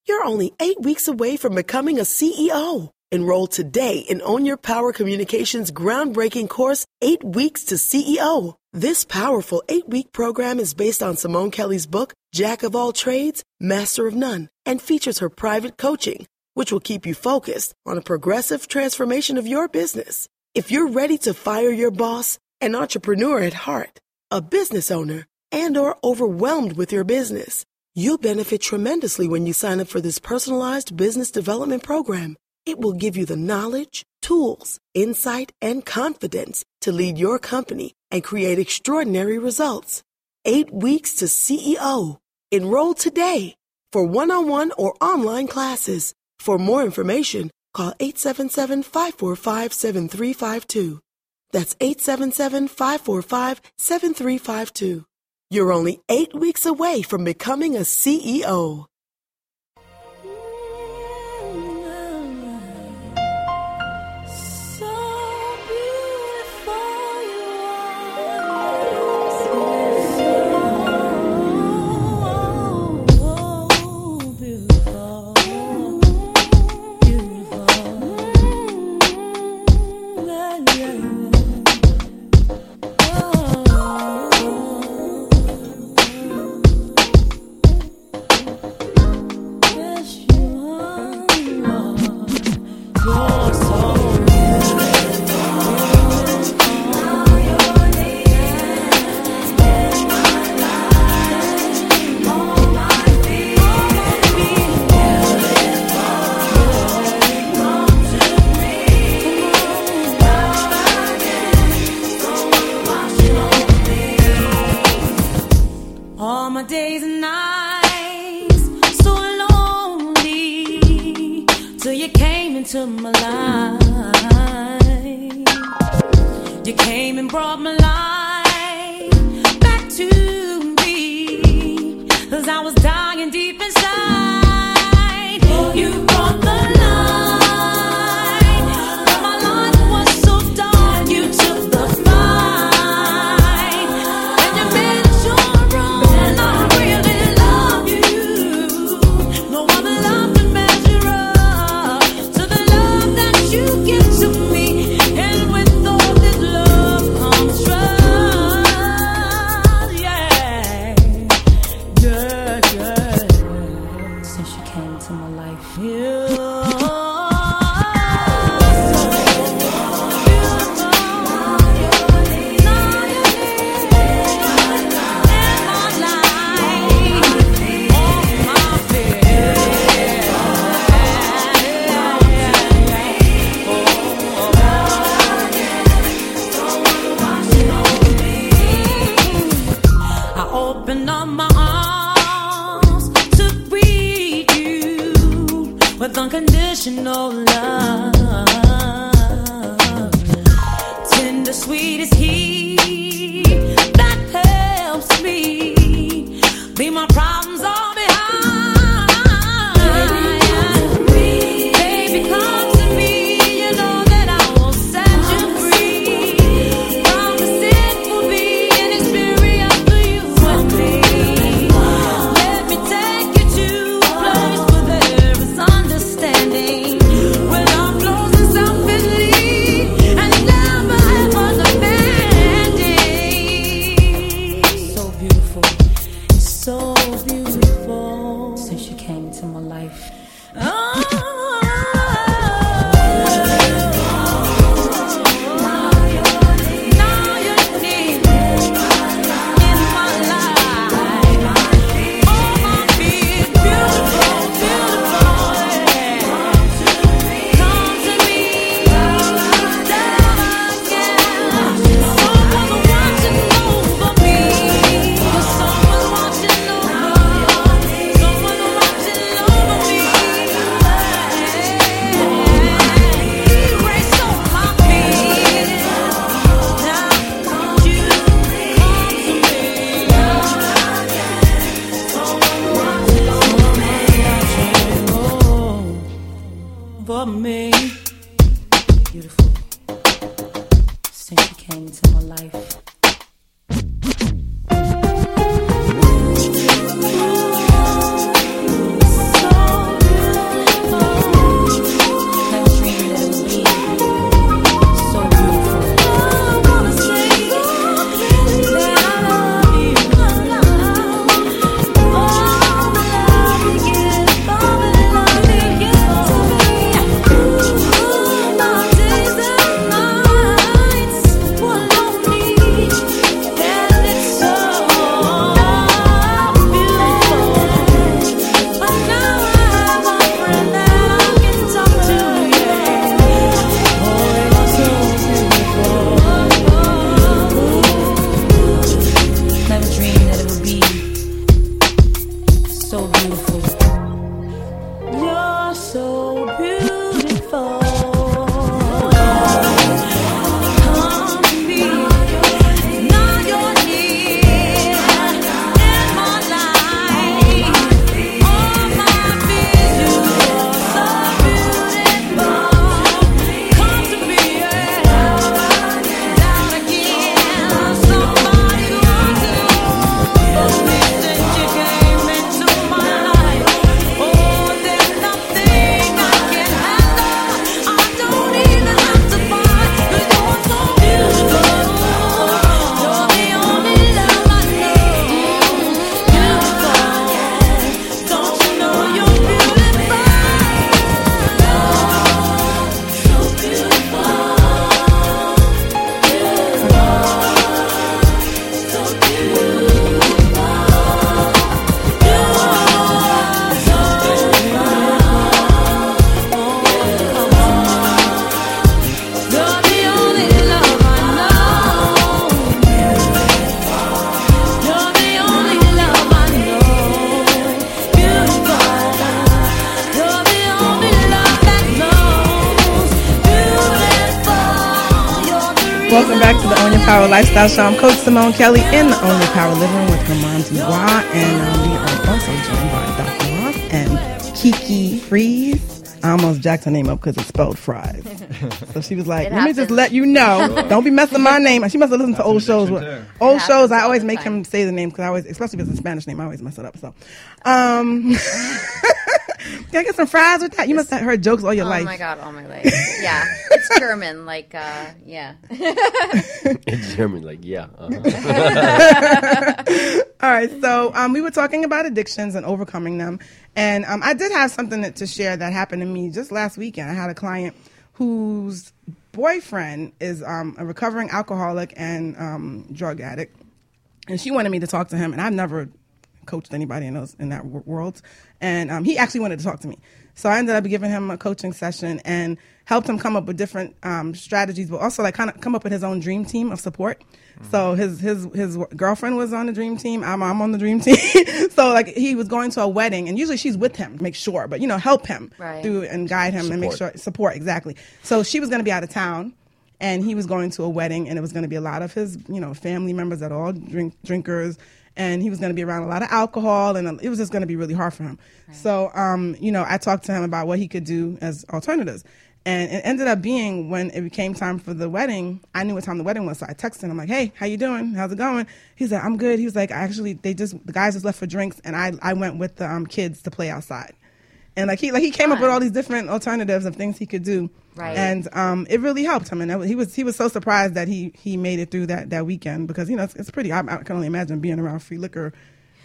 I: You're only eight weeks away from becoming a CEO. Enroll today in Own Your Power Communications groundbreaking course, Eight Weeks to CEO. This powerful eight week program is based on Simone Kelly's book, Jack of All Trades, Master of None, and features her private coaching, which will keep you focused on a progressive transformation of your business. If you're ready to fire your boss, an entrepreneur at heart, a business owner,
J: and or overwhelmed with your business. You'll benefit tremendously when you sign up for this personalized business development program. It will give you the knowledge, tools, insight, and confidence to lead your company and create extraordinary results. Eight weeks to CEO. Enroll today for one on one or online classes. For more information, call 877 545 7352. That's 877 545 7352. You're only eight weeks away from becoming a CEO.
K: music. Your
B: Power Lifestyle Show. I'm Coach Simone Kelly in the Only Power living room with German Dubois, and um, we are also joined by Dr. Roth and Kiki Fries. I almost jacked her name up because it's spelled fries. [laughs] So she was like,
E: It
B: "Let me just let you know, [laughs] don't be messing my name." She must have listened to old shows.
F: too.
B: old
E: It
B: shows, I always make him say the name because I always, especially if it's a Spanish name, I always mess it up. So, um, [laughs] can I get some fries with that? You must have heard jokes all your
E: Oh
B: life.
E: Oh my god, all my life. Yeah, it's German. Like, uh, yeah. [laughs]
C: it's German, like yeah. Uh-huh. [laughs]
B: All right, so um, we were talking about addictions and overcoming them, and um, I did have something that, to share that happened to me just last weekend. I had a client whose boyfriend is um, a recovering alcoholic and um, drug addict, and she wanted me to talk to him, and I've never coached anybody in those in that w- world, and um, he actually wanted to talk to me. So I ended up giving him a coaching session and helped him come up with different um, strategies, but also like kind of come up with his own dream team of support. So his his his girlfriend was on the dream team. I'm I'm on the dream [laughs] team. so like he was going to a wedding, and usually she's with him, to make sure, but you know help him
E: Right.
B: through and guide him and make sure
C: Support.
B: support exactly. So she was going to be out of town, and he was going to a wedding, and it was going to be a lot of his you know family members that are all drink drinkers, and he was going to be around a lot of alcohol, and it was just going to be really hard for him. So um you know I talked to him about what he could do as alternatives. And it ended up being when it became time for the wedding, I knew what time the wedding was. So I texted him, I'm like, hey, how you doing? How's it going? He said, I'm good. He was like, actually, they just, the guys just left for drinks, and I, I went with the um, kids to play outside. And like he like he came up with all these different alternatives of things he could do,
E: Right.
B: And um, it really helped him. And he was he was so surprised that he he made it through that that weekend because you know it's, it's pretty. I, I can only imagine being around free liquor,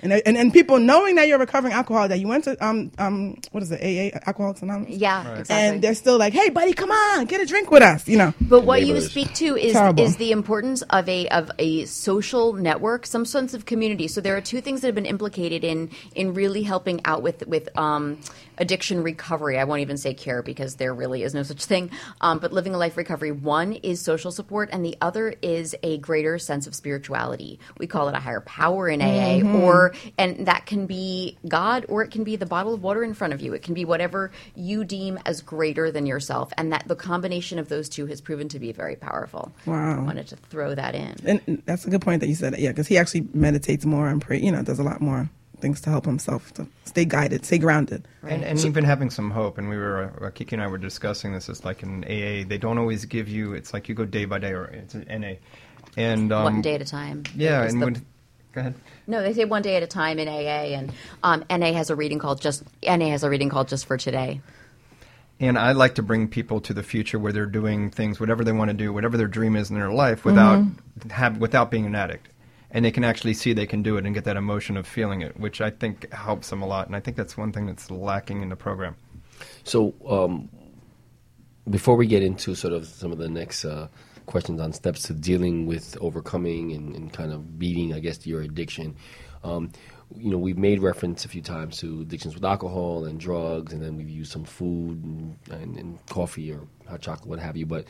B: and, and and people knowing that you're recovering alcohol that you went to um um what is it AA Alcoholics Anonymous
E: Yeah, exactly.
B: and they're still like, hey buddy, come on, get a drink with us, you know.
E: But what you speak to is
B: Terrible.
E: is the importance of a of a social network, some sense of community. So there are two things that have been implicated in in really helping out with with um, addiction recovery. I won't even say care because there really is no such thing. Um, but living a life recovery. One is social support, and the other is a greater sense of spirituality. We call it a higher power in AA, or and that can be God, or it can be the bottle of water in front of you. It can be whatever you deem as greater than yourself, and that the combination of those two has proven to be very powerful.
B: Wow.
E: I wanted to throw that in.
B: And that's a good point that you said yeah, because he actually meditates more and pray. You know, does a lot more things to help himself to stay guided, stay grounded.
F: And, and even having some hope. And we were, uh, Kiki and I were discussing this. It's like in AA, they don't always give you. It's like you go day by day, or it's an NA. And um,
E: one day at a time.
F: Yeah, and
E: the-
F: when, go ahead.
E: no, they say one day at a time in AA, and um, NA has a reading called just NA has a reading called just for today.
F: And I like to bring people to the future where they're doing things, whatever they want to do, whatever their dream is in their life, without have without being an addict, and they can actually see they can do it and get that emotion of feeling it, which I think helps them a lot. And I think that's one thing that's lacking in the program.
C: So, um, before we get into sort of some of the next uh, questions on steps to dealing with overcoming and, and kind of beating, I guess, your addiction, um, you know, we've made reference a few times to addictions with alcohol and drugs, and then we've used some food and, and, and coffee or hot chocolate, what have you. But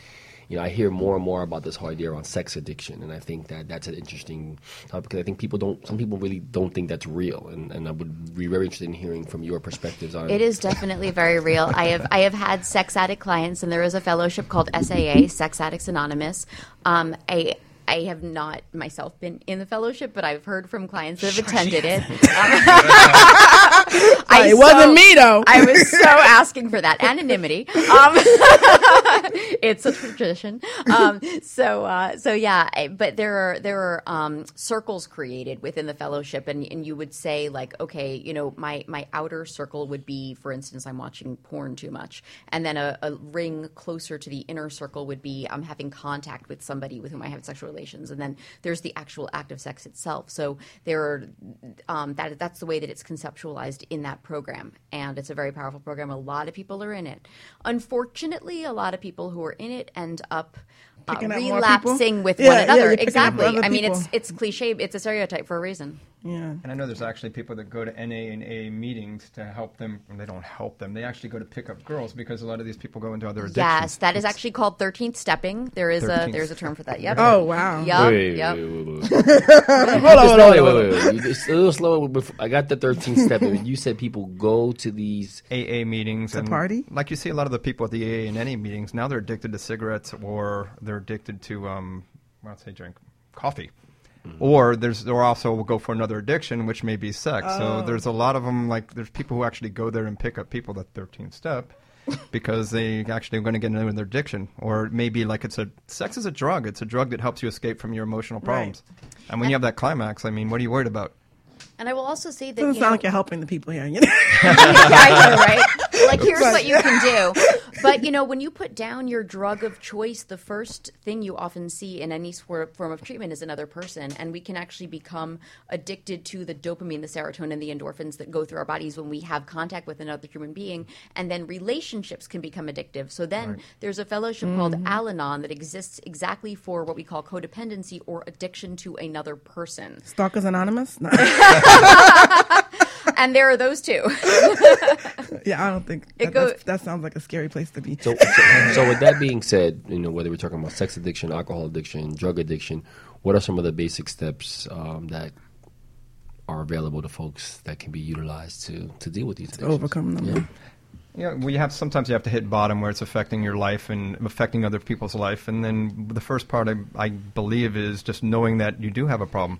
C: you know, I hear more and more about this whole idea around sex addiction, and I think that that's an interesting topic because I think people don't, some people really don't think that's real, and, and I would be very interested in hearing from your perspectives on
E: it. It is definitely very real. I have I have had sex addict clients, and there is a fellowship called SAA, Sex Addicts Anonymous. Um, I I have not myself been in the fellowship, but I've heard from clients that have attended it. [laughs] [laughs] I
B: it wasn't me, though.
E: I was so asking for that anonymity. Um, [laughs] [laughs] it's a tradition. Um, so uh, so yeah, but there are there are um, circles created within the fellowship, and, and you would say like, okay, you know, my my outer circle would be, for instance, I'm watching porn too much, and then a, a ring closer to the inner circle would be I'm having contact with somebody with whom I have sexual relations, and then there's the actual act of sex itself. So there are um, that that's the way that it's conceptualized in that program, and it's a very powerful program. A lot of people are in it. Unfortunately, a lot of people who are in it end up. Uh,
B: Picking up more
E: relapsing with
B: Yeah,
E: one another.
B: up
E: exactly. I mean, it's it's cliche. It's a stereotype for a reason.
B: Yeah.
F: And I know there's actually people that go to NA and AA meetings to help them. And they don't help them. They actually go to pick up girls because a lot of these people go into other addictions.
E: Yes, that is actually called thirteenth stepping. There is a there's a term for that. Yep.
B: Oh wow.
E: Yep.
C: Wait,
E: yep.
C: wait, wait, wait, wait.
B: Hold on,
C: Just
B: hold on,
C: no,
B: hold
C: wait,
B: on.
C: wait, wait, wait. It's a little slower. Before, I got the 13th step. and you said people go to these.
F: AA meetings and
B: party?
F: Like you see a lot of the people at the AA and NA meetings now they're addicted to cigarettes or they're addicted to um, well, say drink coffee. Mm-hmm. Or there's or also will go for another addiction, which may be sex. So oh. there's a lot of them. Like there's people who actually go there and pick up people at 13th step [laughs] because they actually are going to get into their addiction. Or maybe like it's a sex is a drug. It's a drug that helps you escape from your emotional problems. And when you have that climax, I mean, what are you worried about?
E: And I will also say that
B: Doesn't
E: you
B: sound
E: know,
B: like you're helping the people here. You know? [laughs]
E: I know, right? [laughs] Like, here's what you can do. [laughs] But you know, when you put down your drug of choice, the first thing you often see in any sort form of treatment is another person, and we can actually become addicted to the dopamine, the serotonin, the endorphins that go through our bodies when we have contact with another human being, and then relationships can become addictive. So then there's a fellowship called mm-hmm. Al-Anon that exists exactly for what we call codependency or addiction to another person,
B: Stalkers Anonymous? No. [laughs] [laughs] [laughs]
E: and there are those two. [laughs]
B: yeah, I don't think
E: It
B: that,
E: go-
B: that sounds like a scary place to be.
C: So, so, so with that being said, you know, whether we're talking about sex addiction, alcohol addiction, drug addiction, what are some of the basic steps um, that are available to folks that can be utilized to, to deal with these addictions?
B: overcome them.
C: Yeah.
F: Yeah, we have sometimes you have to hit bottom where it's affecting your life and affecting other people's life, and then the first part I, I believe is just knowing that you do have a problem.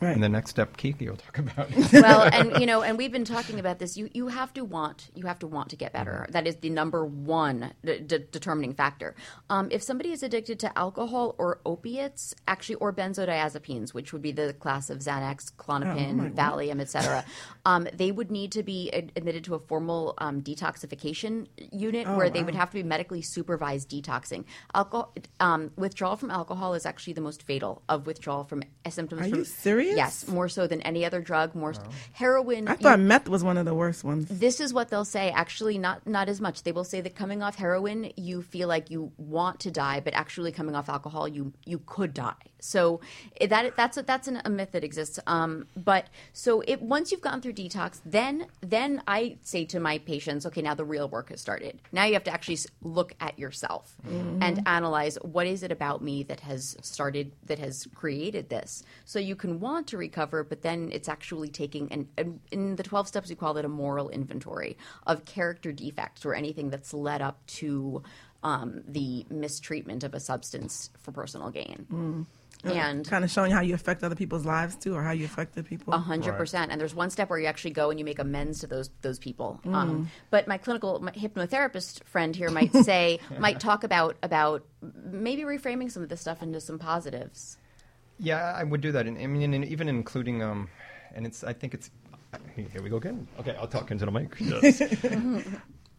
B: Right.
F: And the next step, Kiki will talk about. [laughs]
E: well, [laughs] and you know, and we've been talking about this. You you have to want you have to want to get
F: Mm-hmm.
E: better. That is the number one de- de- determining factor. Um, if somebody is addicted to alcohol or opiates, actually, or benzodiazepines, which would be the class of Xanax,
B: Oh,
E: Klonopin, Valium, etc., [laughs] um, they would need to be ad- admitted to a formal um, detoxification unit
B: Oh,
E: where they would have to be medically supervised detoxing. Alcohol um, withdrawal from alcohol is actually the most fatal of withdrawal from uh, symptoms.
B: Are
E: from,
B: you serious?
E: Yes, more so than any other drug. More s heroin.
B: I
E: you-
B: thought meth was one of the worst ones.
E: this is what they'll say. Actually, not not as much. They will say that coming off heroin, you feel like you want to die, but actually coming off alcohol, you you could die. So eh, that that's a, that's an, a myth that exists. Um, but so it once you've gone through detox, then then I say to my patients, okay, now the real work has started. Now you have to actually look at yourself and analyze what is it about me that has started that has created this. So you can want to recover, but then it's actually taking an, an in the twelve steps we call it a moral inventory of character defects or anything that's led up to um, the mistreatment of a substance for personal gain. And
B: kind of showing how you affect other people's lives too, or how you affect affected people.
E: a hundred percent. And there's one step where you actually go and you make amends to those those people.
B: Mm.
E: Um, but my clinical my hypnotherapist friend here might say [laughs] might talk about about maybe reframing some of this stuff into some positives.
F: Yeah, I would do that. And I mean, and even including, um, and it's. I think it's. Here we go again. Okay, I'll talk into the mic. [laughs] Yes.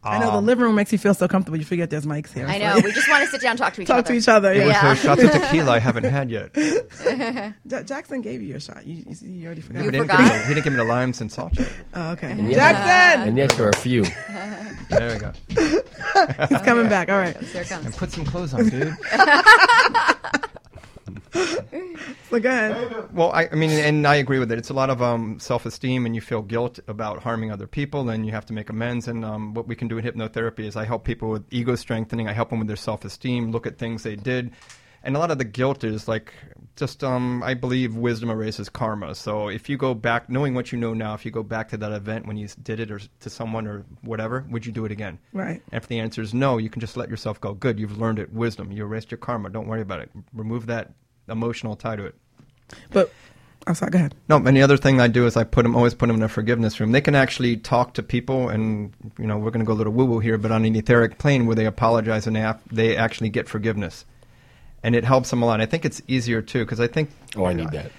B: I know the living room makes you feel so comfortable. You forget there's mics here.
E: I
B: so-
E: know. We just want to sit down and talk to each
B: Talk
E: other.
B: to each other. Yeah.
E: Yeah.
F: So shots of tequila I haven't had yet. [laughs]
B: Ja- Jackson gave you your shot. You, you, see, you already forgot.
F: he,
E: You
F: didn't
E: forgot?
F: give me, he didn't give me the limes and salt yet.
B: Oh, okay.
C: yes-
B: Jackson,
C: And yes, there are a few. [laughs]
F: There we go.
B: he's coming back. All right.
E: There it comes.
F: And put some clothes on, dude.
B: So go ahead.
F: Well, I, I mean, and I agree with it. It's a lot of um, self-esteem, and you feel guilt about harming other people, and you have to make amends. And um, what we can do in hypnotherapy is I help people with ego strengthening. I help them with their self-esteem, look at things they did, and a lot of the guilt is like just um, I believe wisdom erases karma. So if you go back, knowing what you know now, if you go back to that event when you did it or to someone or whatever, would you do it again?
B: Right.
F: And if the answer is no, you can just let yourself go. Good, you've learned it. Wisdom. You erased your karma. Don't worry about it. Remove that emotional tie to it.
B: But I'm sorry. Go ahead.
F: No, and the other thing I do is I put them always put them in a forgiveness room. They can actually talk to people, and you know we're going to go a little woo woo here, but on an etheric plane where they apologize and they have, they actually get forgiveness, and it helps them a lot. I think it's easier too because I think
C: Oh, I need that.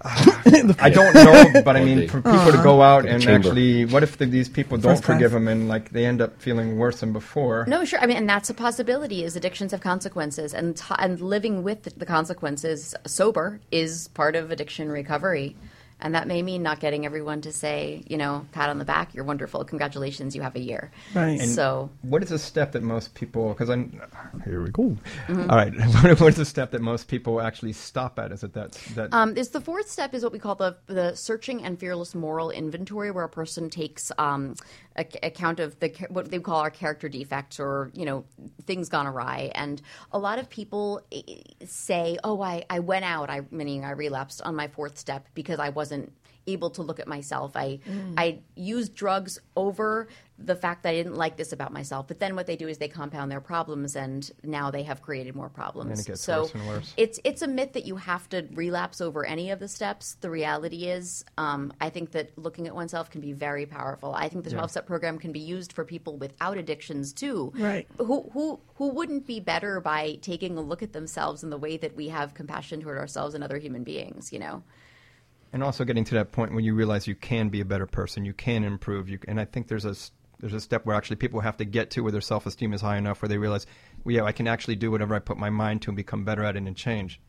C: [laughs]
F: I don't know, but I [laughs] mean for people to go out and
C: chamber.
F: actually, what if the, these people don't
B: First class.
F: forgive them and like they end up feeling worse than before?
E: No, sure. I mean, and that's a possibility. Is addictions have consequences, and t- and living with the consequences sober is part of addiction recovery. And that may mean not getting everyone to say, you know, pat on the back, you're wonderful, congratulations, you have a year.
B: Right.
F: And
E: so
F: what is a step that most people? Because I'm here we go.
E: Mm-hmm.
F: All right, [laughs] what, what is a step that most people actually stop at? Is it that that
E: Um, is the fourth step is what we call the the searching and fearless moral inventory, where a person takes um, a, account of the what they call our character defects or you know things gone awry. And a lot of people eh, say, "Oh, I, I went out, I meaning I relapsed on my fourth step because I wasn't wasn't able to look at myself. I
B: Mm.
E: I used drugs over the fact that I didn't like this about myself. But then what they do is they compound their problems, and now they have created more problems.
F: And it gets
E: so
F: worse and worse.
E: it's it's a myth that you have to relapse over any of the steps. The reality is, um, I think that looking at oneself can be very powerful. I think the twelve step program can be used for people without addictions too.
B: Right.
E: Who who who wouldn't be better by taking a look at themselves in the way that we have compassion toward ourselves and other human beings? You know.
F: and also getting to that point when you realize you can be a better person, you can improve. You and I think there's a s- there's a step where actually people have to get to where their self esteem is high enough where they realize, well, yeah, I can actually do whatever I put my mind to and become better at it and change.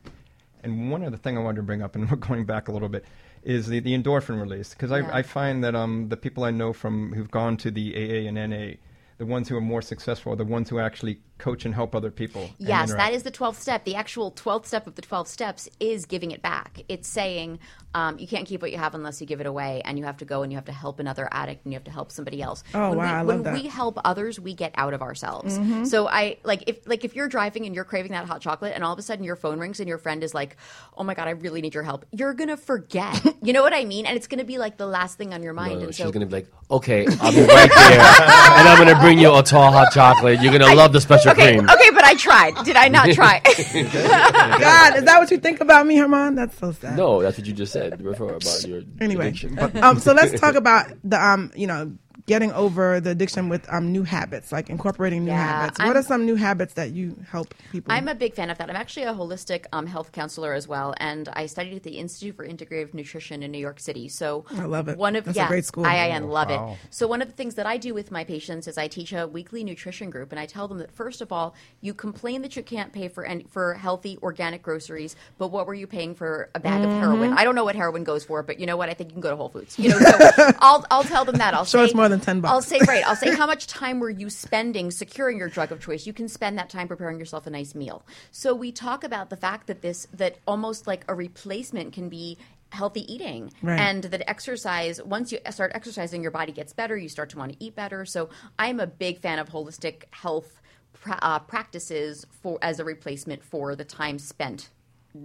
F: And one other thing I wanted to bring up, and [laughs] we're going back a little bit, is the, the endorphin release. Because
E: Yeah.
F: I, I find that um, the people I know from who've gone to the AA and NA, the ones who are more successful are the ones who actually coach and help other people.
E: Yes, that is the 12th step. The actual 12th step of the 12 steps is giving it back. It's saying um, you can't keep what you have unless you give it away, and you have to go and you have to help another addict and you have to help somebody else.
B: Oh,
E: when
B: wow,
E: we,
B: I
E: when
B: that. Mm-hmm.
E: we help others, we get out of ourselves. So I like if like if you're driving and you're craving that hot chocolate, and all of a sudden your phone rings and your friend is like, "Oh my god, I really need your help." You're gonna forget. [laughs] you know what I mean? And it's gonna be like the last thing on your mind.
C: No, no,
E: and
C: she's
E: so
C: gonna be like, okay, I'll be right [laughs] there, and I'm gonna bring you a tall hot chocolate. You're gonna love the special
E: okay,
C: cream.
E: okay, but I tried. Did I not try? [laughs]
B: God, is that what you think about me, German? That's so sad.
C: No, that's what you just said before about your
B: Anyway,
C: addiction.
B: um, so let's talk about the um, you know, getting over the addiction with um new habits, like incorporating new
E: Yeah,
B: habits. What
E: I'm-
B: are some new habits that you help people?
E: I'm a big fan of that. I'm actually a holistic um, health counselor as well, and I studied at the Institute for Integrative Nutrition in New York City. So
B: I love it.
E: One of
B: That's a
E: yeah,
B: great school.
E: IIN, love
F: wow.
E: it. So one of the things that I do with my patients is I teach a weekly nutrition group, and I tell them that first of all, you complain that you can't pay for any, for healthy organic groceries, but what were you paying for a bag of
B: Mm-hmm.
E: heroin? I don't know what heroin goes for, but you know what? I think you can go to Whole Foods. You know, so [laughs] I'll I'll tell them that. I'll
B: Sure,
E: say
B: it's more than 10 bucks.
E: I'll say right. I'll say [laughs] how much time were you spending securing your drug of choice? You can spend that time preparing yourself a nice meal. So we talk about the fact that this that almost like a replacement can be healthy eating
B: Right.
E: and that exercise once you start exercising your body gets better you start to want to eat better so i'm a big fan of holistic health pra- uh, practices for as a replacement for the time spent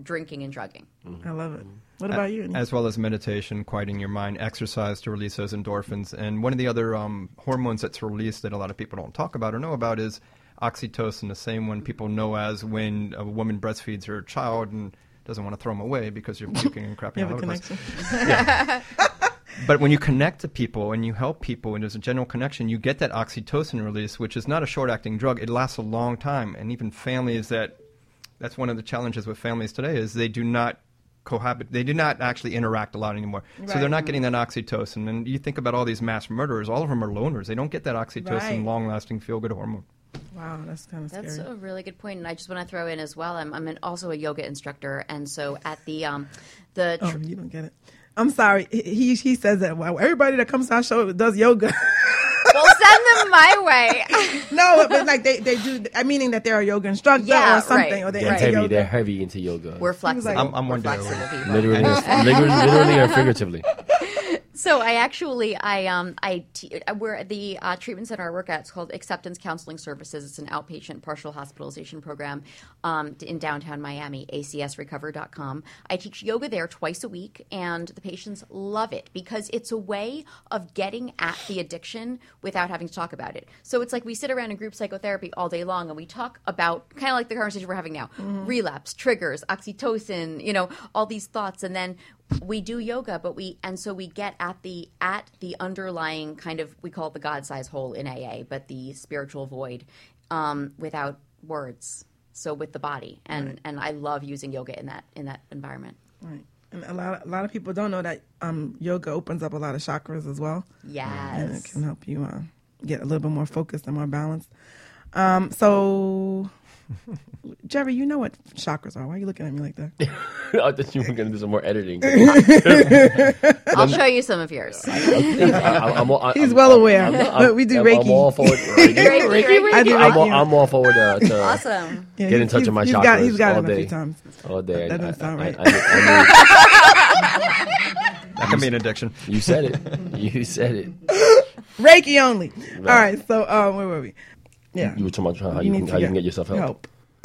E: drinking and drugging
B: I love it. What about you?
F: As well as meditation, quieting your mind, exercise to release those endorphins. And one of the other um, hormones that's released that a lot of people don't talk about or know about is oxytocin, the same one people know as when a woman breastfeeds her child and doesn't want to throw them away because you're puking and crapping
B: you
F: all
B: a
F: over the place. [laughs] But when you connect to people and you help people and there's a general connection, you get that oxytocin release, which is not a short acting drug. It lasts a long time. And even families that that's one of the challenges with families today is they do not cohabit they do not actually interact a lot anymore. So they're not getting that oxytocin. And you think about all these mass murderers, all of them are loners. They don't get that oxytocin
B: Right.
F: long lasting feel good hormone.
B: Wow, that's kind of scary.
E: That's a really good point, and I just want to throw in as well. I'm, I'm an, also a yoga instructor, and so at the um, the
B: oh, you don't get it. I'm sorry. He he says that. Wow, everybody that comes to our show does yoga. [laughs]
E: well, send them my way. [laughs]
B: no, but like they, they do. I meaning that they're a yoga instructor
E: Yeah,
B: or something,
E: right,
B: or they're
C: They're
E: right.
C: heavy.
B: yoga.
C: They're heavy into yoga.
E: We're flexible.
B: I'm-
F: I'm
E: We're
F: one
E: flexible
F: week.
C: literally, [laughs] literally, literally or figuratively.
E: So I actually I um I te- we're at the uh, treatment center I work at. It's called Acceptance Counseling Services. It's an outpatient partial hospitalization program um, in downtown Miami. ACSRecover.com. I teach yoga there twice a week, and the patients love it because it's a way of getting at the addiction without having to talk about it. So it's like we sit around in group psychotherapy all day long, and we talk about kind of like the conversation we're having now: relapse, triggers, oxytocin, you know, all these thoughts, and then we do yoga but we and so we get at the at the underlying kind of we call it the god size hole in aa but the spiritual void um, without words so with the body and and i love using yoga in that in that environment
B: Right. And a lot, a lot of people don't know that um, yoga opens up a lot of chakras as well. Yes, and it can help you uh, get a little bit more focused and more balanced. Um, so, [laughs] Jerry, you know what chakras are. Why are you looking at me like that? [laughs]
C: I thought you were going to do some more editing. [laughs]
E: i'll show you some of yours
C: I, am all, I,
B: He's
C: I'm-
B: well aware.
C: I'm- I'm-
B: We do
C: I'm,
B: Reiki.
C: I'm all forward. Reiki.
E: Reiki, Reiki.
B: I do
C: I'm,
B: Reiki.
C: all, I'm all forward uh, to
E: awesome
B: Yeah,
C: get in
B: he's-
C: touch with my chakras
B: Got, he's got
C: all
B: it a few times.
C: all day.
B: That
C: I-
B: doesn't
C: I-
B: sound
C: I-
B: right.
C: I- I
F: That can be an addiction.
C: you said it. You said it.
B: Reiki only. All right. So, uh, where were we? Yeah.
C: You were talking about how you,
B: need
C: can, how you can get yourself help.
B: help. [laughs]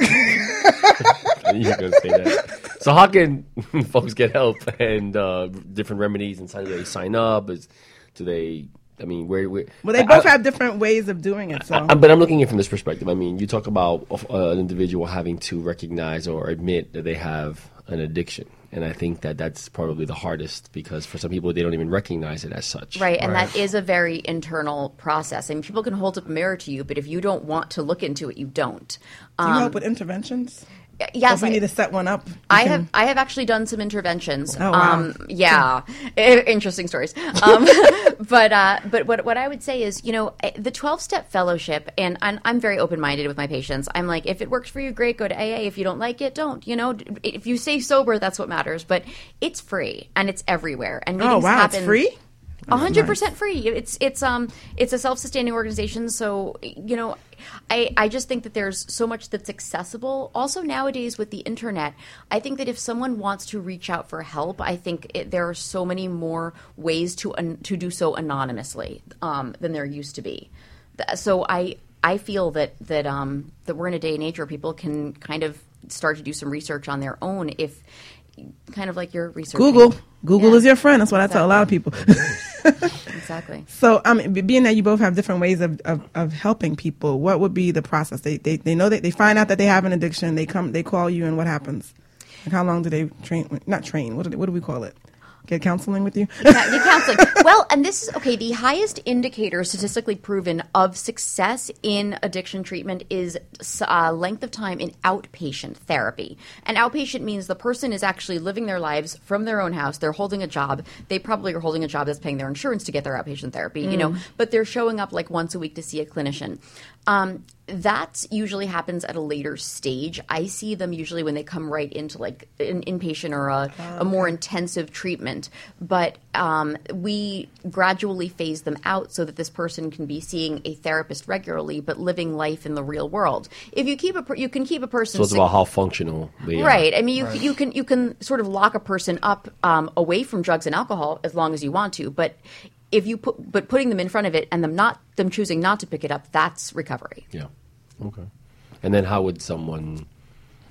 C: you say that. So how can [laughs] folks get help and uh, different remedies inside? Do they sign up? Is do they? I mean, where? where
B: Well, they both
C: I-
B: have different ways of doing it. So
C: I- but I'm looking at it from this perspective. I mean, you talk about uh, an individual having to recognize or admit that they have an addiction, and I think that that's probably the hardest because for some people they don't even recognize it as such.
E: Right, and that is a very internal process. I mean, people can hold up a mirror to you, but if you don't want to look into it, you don't.
B: do you um, help with interventions?
E: Yes,
B: if we
E: I-
B: need to set one up.
E: I
B: can-
E: have I have actually done some interventions.
B: Oh, wow.
E: Um, yeah, [laughs] interesting stories. Um, [laughs] but uh, but what what I would say is, you know, the twelve step fellowship, and I'm, I'm very open minded with my patients. I'm like, if it works for you, great, go to AA. If you don't like it, don't. You know, if you stay sober, that's what matters. But it's free and it's everywhere. And
B: Oh
E: meetings
B: wow, it's free.
E: A hundred percent free. It's it's um it's a self sustaining organization. So you know, I I just think that there's so much that's accessible. Also nowadays with the internet, I think that if someone wants to reach out for help, I think it, there are so many more ways to un, to do so anonymously um, than there used to be. So I I feel that that um that we're in a day and age where people can kind of start to do some research on their own if kind of like your research
B: Google. Google
E: Yeah.
B: is your friend. That's what I tell a lot of people. [laughs]
E: exactly
B: so, mean, being that you both have different ways of, of, of helping people, what would be the process? They, they they know that they find out that they have an addiction. They come, they call you, and what happens? Like, how long do they train? Not train. What do, they, what do we call it? Get counseling with you? [laughs]
E: Yeah, you counseling. well, and this is okay. The highest indicator, statistically proven, of success in addiction treatment is uh, length of time in outpatient therapy. And outpatient means the person is actually living their lives from their own house. They're holding a job. They probably are holding a job that's paying their insurance to get their outpatient therapy. You know,
B: Mm.
E: but they're showing up like once a week to see a clinician. Um, that usually happens at a later stage. I see them usually when they come right into like an inpatient or a, a more intensive treatment. But um, we gradually phase them out so that this person can be seeing a therapist regularly, but living life in the real world. If you keep a, per- you can keep a person
C: So it's about how functional they are.
E: Right. I mean, you you can you can sort of lock a person up um, away from drugs and alcohol as long as you want to, but if you put but putting them in front of it and them not them choosing not to pick it up, that's recovery.
C: Yeah. Okay. And then how would someone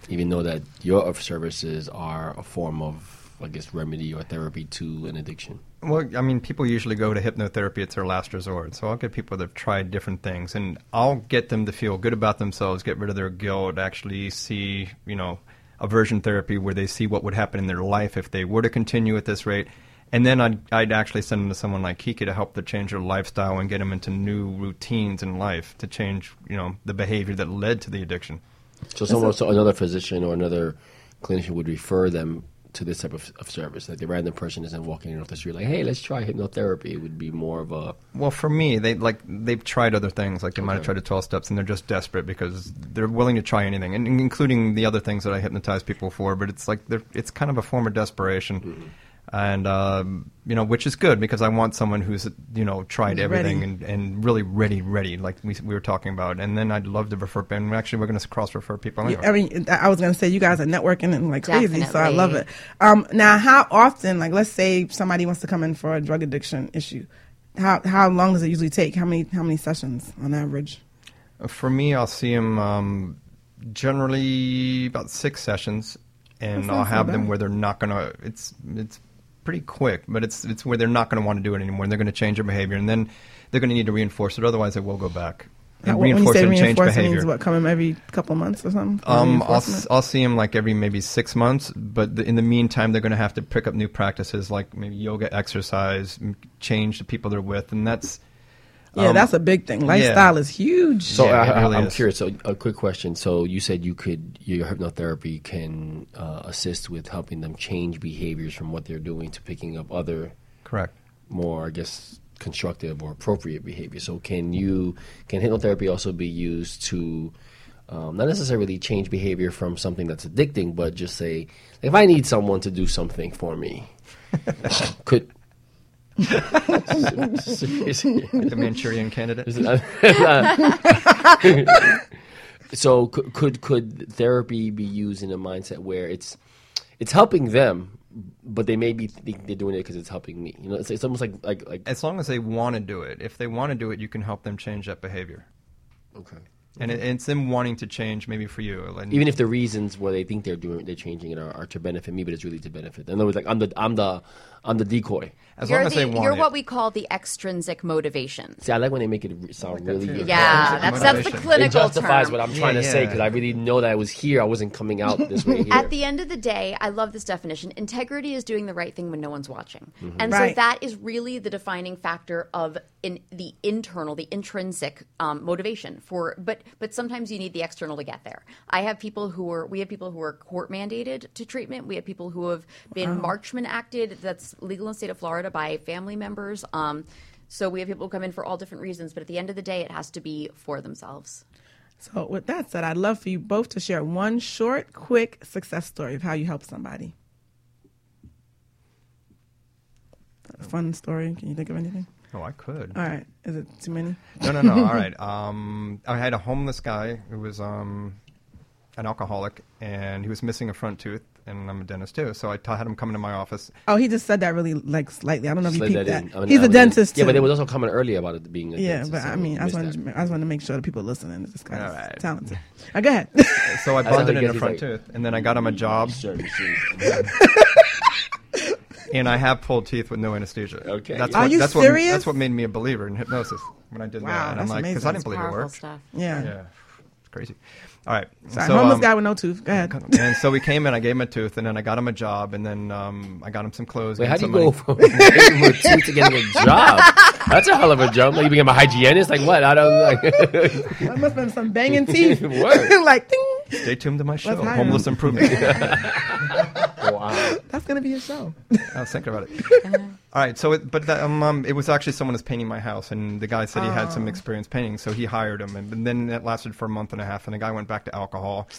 C: even know that your services are a form of, I guess, remedy or therapy to an addiction?
F: Well, I mean, people usually go to hypnotherapy; it's their last resort. So I'll get people that have tried different things, and I'll get them to feel good about themselves, get rid of their guilt, actually see, you know, aversion therapy where they see what would happen in their life if they were to continue at this rate. And then I'd, I'd actually send them to someone like Kiki to help them change their lifestyle and get them into new routines in life to change, you know, the behavior that led to the addiction.
C: So someone, so another physician or another clinician would refer them to this type of, of service. Like the random person isn't walking in off the street like, "Hey, let's try hypnotherapy." It would be more of a
F: Well, for me, they like they've tried other things. Like they might have tried the twelve steps, and they're just desperate because they're willing to try anything, and including the other things that I hypnotize people for. But it's like they're, it's kind of a form of desperation, mm-hmm. And um, you know, which is good because I want someone who's you know tried
B: Who's
F: everything and, and really ready, ready, like we we were talking about. And then I'd love to refer. And actually, we're going to cross refer people. Anyway.
B: I mean, I was going to say you guys are networking and like crazy, so I love it. Um, now, how often, like, let's say somebody wants to come in for a drug addiction issue, how how long does it usually take? How many how many sessions on average?
F: For me, I'll see them um, generally about six sessions, and I'll
B: not so
F: have them where they're not gonna. It's it's pretty quick, but it's it's where they're not gonna want to do it anymore. and They're gonna change their behavior, and then they're gonna need to reinforce it. Otherwise, they will go back. And
B: How- when you
F: reinforce
B: say
F: it and change
B: reinforce, it
F: behavior.
B: means what? Come in every couple months or something?
F: Um, I'll, I'll see them like every maybe six months, but the, in the meantime, they're going to have to pick up new practices like maybe yoga, exercise, change the people they're with, and that's
B: yeah,
F: um,
B: that's a big thing. Lifestyle is huge.
C: So
F: Yeah,
C: I,
F: it really
C: I, I'm
F: is.
C: curious. So a quick question. So you said you could your hypnotherapy can uh, assist with helping them change behaviors from what they're doing to picking up other
F: correct.
C: more, I guess, constructive or appropriate behavior. So can you can hypnotherapy also be used to um, not necessarily change behavior from something that's addicting, but just say if I need someone to do something for me, [laughs] could seriously.
F: the Manchurian candidate. [laughs]
C: so could, could could therapy be used in a mindset where it's it's helping them, but they may be think they're doing it because it's helping me. You know, it's, it's almost like like like
F: As long as they want to do it, if they want to do it, you can help them change that behavior.
C: okay.
F: and it, it's them wanting to change, maybe for you. And
C: Even if the reasons why they think they're doing they're changing it are, are to benefit me, but it's really to benefit. them. In other words, like I'm the I'm the I'm the decoy.
F: as
E: You're,
F: long as they want
E: you're
F: it.
E: what we call the extrinsic motivation.
C: See, I like when they make it re- sound really good.
E: Yeah, that's, that's the
F: Motivation. It
E: clinical
C: It justifies
E: term.
C: what I'm
F: Yeah,
C: trying to say
F: yeah.
C: because I really know that I was here. I wasn't coming out this way [laughs] here.
E: At the end of the day, I love this definition. Integrity is doing the right thing when no one's watching.
C: Mm-hmm.
E: And so that is really the defining factor of in the internal, the intrinsic um, motivation for but but sometimes you need the external to get there. I have people who are we have people who are court mandated to treatment. We have people who have been Marchman acted that's legal in the state of Florida by family members. Um, so we have people who come in for all different reasons, but at the end of the day it has to be for themselves.
B: So, with that said, I'd love for you both to share one short, quick success story of how you helped somebody. A fun story. Can you think of anything?
F: Oh, I could.
B: All right. Is it too many?
F: No, no, no. [laughs] All right. Um, I had a homeless guy who was um, an alcoholic, and he was missing a front tooth, and I'm a dentist too. So I had him come into my office.
B: Oh, he just said that really like slightly. I don't know if you
C: Slid
B: peeped that.
C: in. I mean,
B: He's
C: I
B: a
C: was-
B: dentist
C: Yeah,
B: too.
C: but they was also coming earlier about it being a
B: yeah,
C: dentist,
B: but
C: so
B: I mean, I just
C: missed
B: wanted, to, I just wanted to make sure the people listening. This guy
F: All
B: is talented. Uh, go ahead. [laughs] [laughs]
F: So I
C: That's how
F: bonded in a front
C: like-
F: tooth, and then I got him a job, [laughs] and I have pulled teeth with no anesthesia.
C: Okay.
F: That's
B: Are
F: what,
B: you
F: that's
B: serious?
F: What, that's what made me a believer in hypnosis when I did
B: Wow,
F: that. And I'm
B: that's
F: like, because
B: amazing.
F: I didn't believe it
E: Powerful
F: worked.
E: stuff.
B: yeah.
F: Yeah, it's crazy. All right.
B: Sorry,
F: so,
B: homeless
F: um,
B: guy with no tooth. Go ahead. [laughs]
F: and so we came in. I gave him a tooth, and then I got him a job, and then um, I got him some clothes.
C: Wait,
F: got
C: how do you
F: some
C: go
F: money.
C: from [laughs] getting a tooth to getting a job? [laughs] That's a hell of a jump. Like you became a hygienist? Like what? I don't like.
B: That must have been some banging teeth. Like, ding.
F: Stay tuned to my show, Homeless. Improvement.
C: Wow.
B: That's gonna be a show. [laughs]
F: I was thinking about it. All right, so it, but that, um, um, it was actually someone was painting my house, and the guy said he had some experience painting, so he hired him, and, and then it lasted for a month and a half, and the guy went back to alcohol,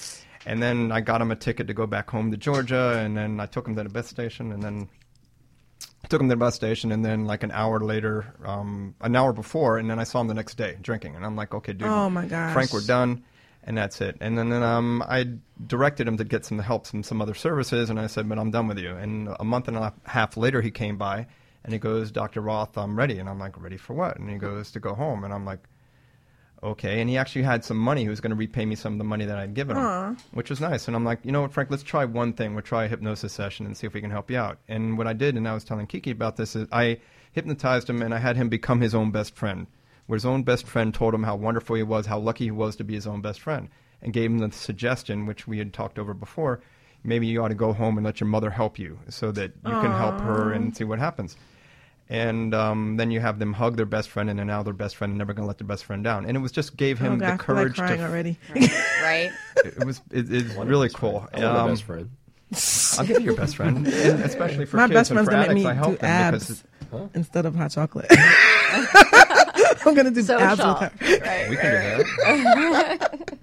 F: and then I got him a ticket to go back home to Georgia, and then I took him to the bus station, and then I took him to the bus station, and then like an hour later, um, an hour before, and then I saw him the next day drinking, and I'm like, okay, dude,
B: Oh, my gosh.
F: Frank, we're done. And that's it. And then, then um, I directed him to get some help from some other services, and I said, "But I'm done with you." And a month and a half later, he came by, and he goes, "Dr. Roth, I'm ready." And I'm like, "Ready for what?" And he goes, "To go home." And I'm like, "Okay." And he actually had some money. He was going to repay me some of the money that I'd given him, which was nice. And I'm like, "You know what, Frank? Let's try one thing. We'll try a hypnosis session and see if we can help you out." And what I did, and I was telling Kiki about this, is I hypnotized him, and I had him become his own best friend where his own best friend told him how wonderful he was, how lucky he was to be his own best friend, and gave him the suggestion, which we had talked over before, maybe you ought to go home and let your mother help you so that you can help her and see what happens. And um, then you have them hug their best friend, and then now their best friend never going to let their best friend down. And it was just gave
B: Oh
F: him
B: god,
F: the
B: I feel like
F: courage
B: crying
F: to.
B: already.
E: Right? [laughs]
F: It was it, it's really cool.
C: I want a
F: Um,
C: best friend.
F: I'll give you your best friend, [laughs] and especially for
B: My
F: kids
B: best
F: and
B: friend's
F: for
B: gonna make
F: addicts.
B: me
F: I
B: do
F: help them because
B: abs
F: it-
B: instead of hot chocolate. [laughs] [laughs] I'm gonna do abs with her.
E: Right.
F: we can do that.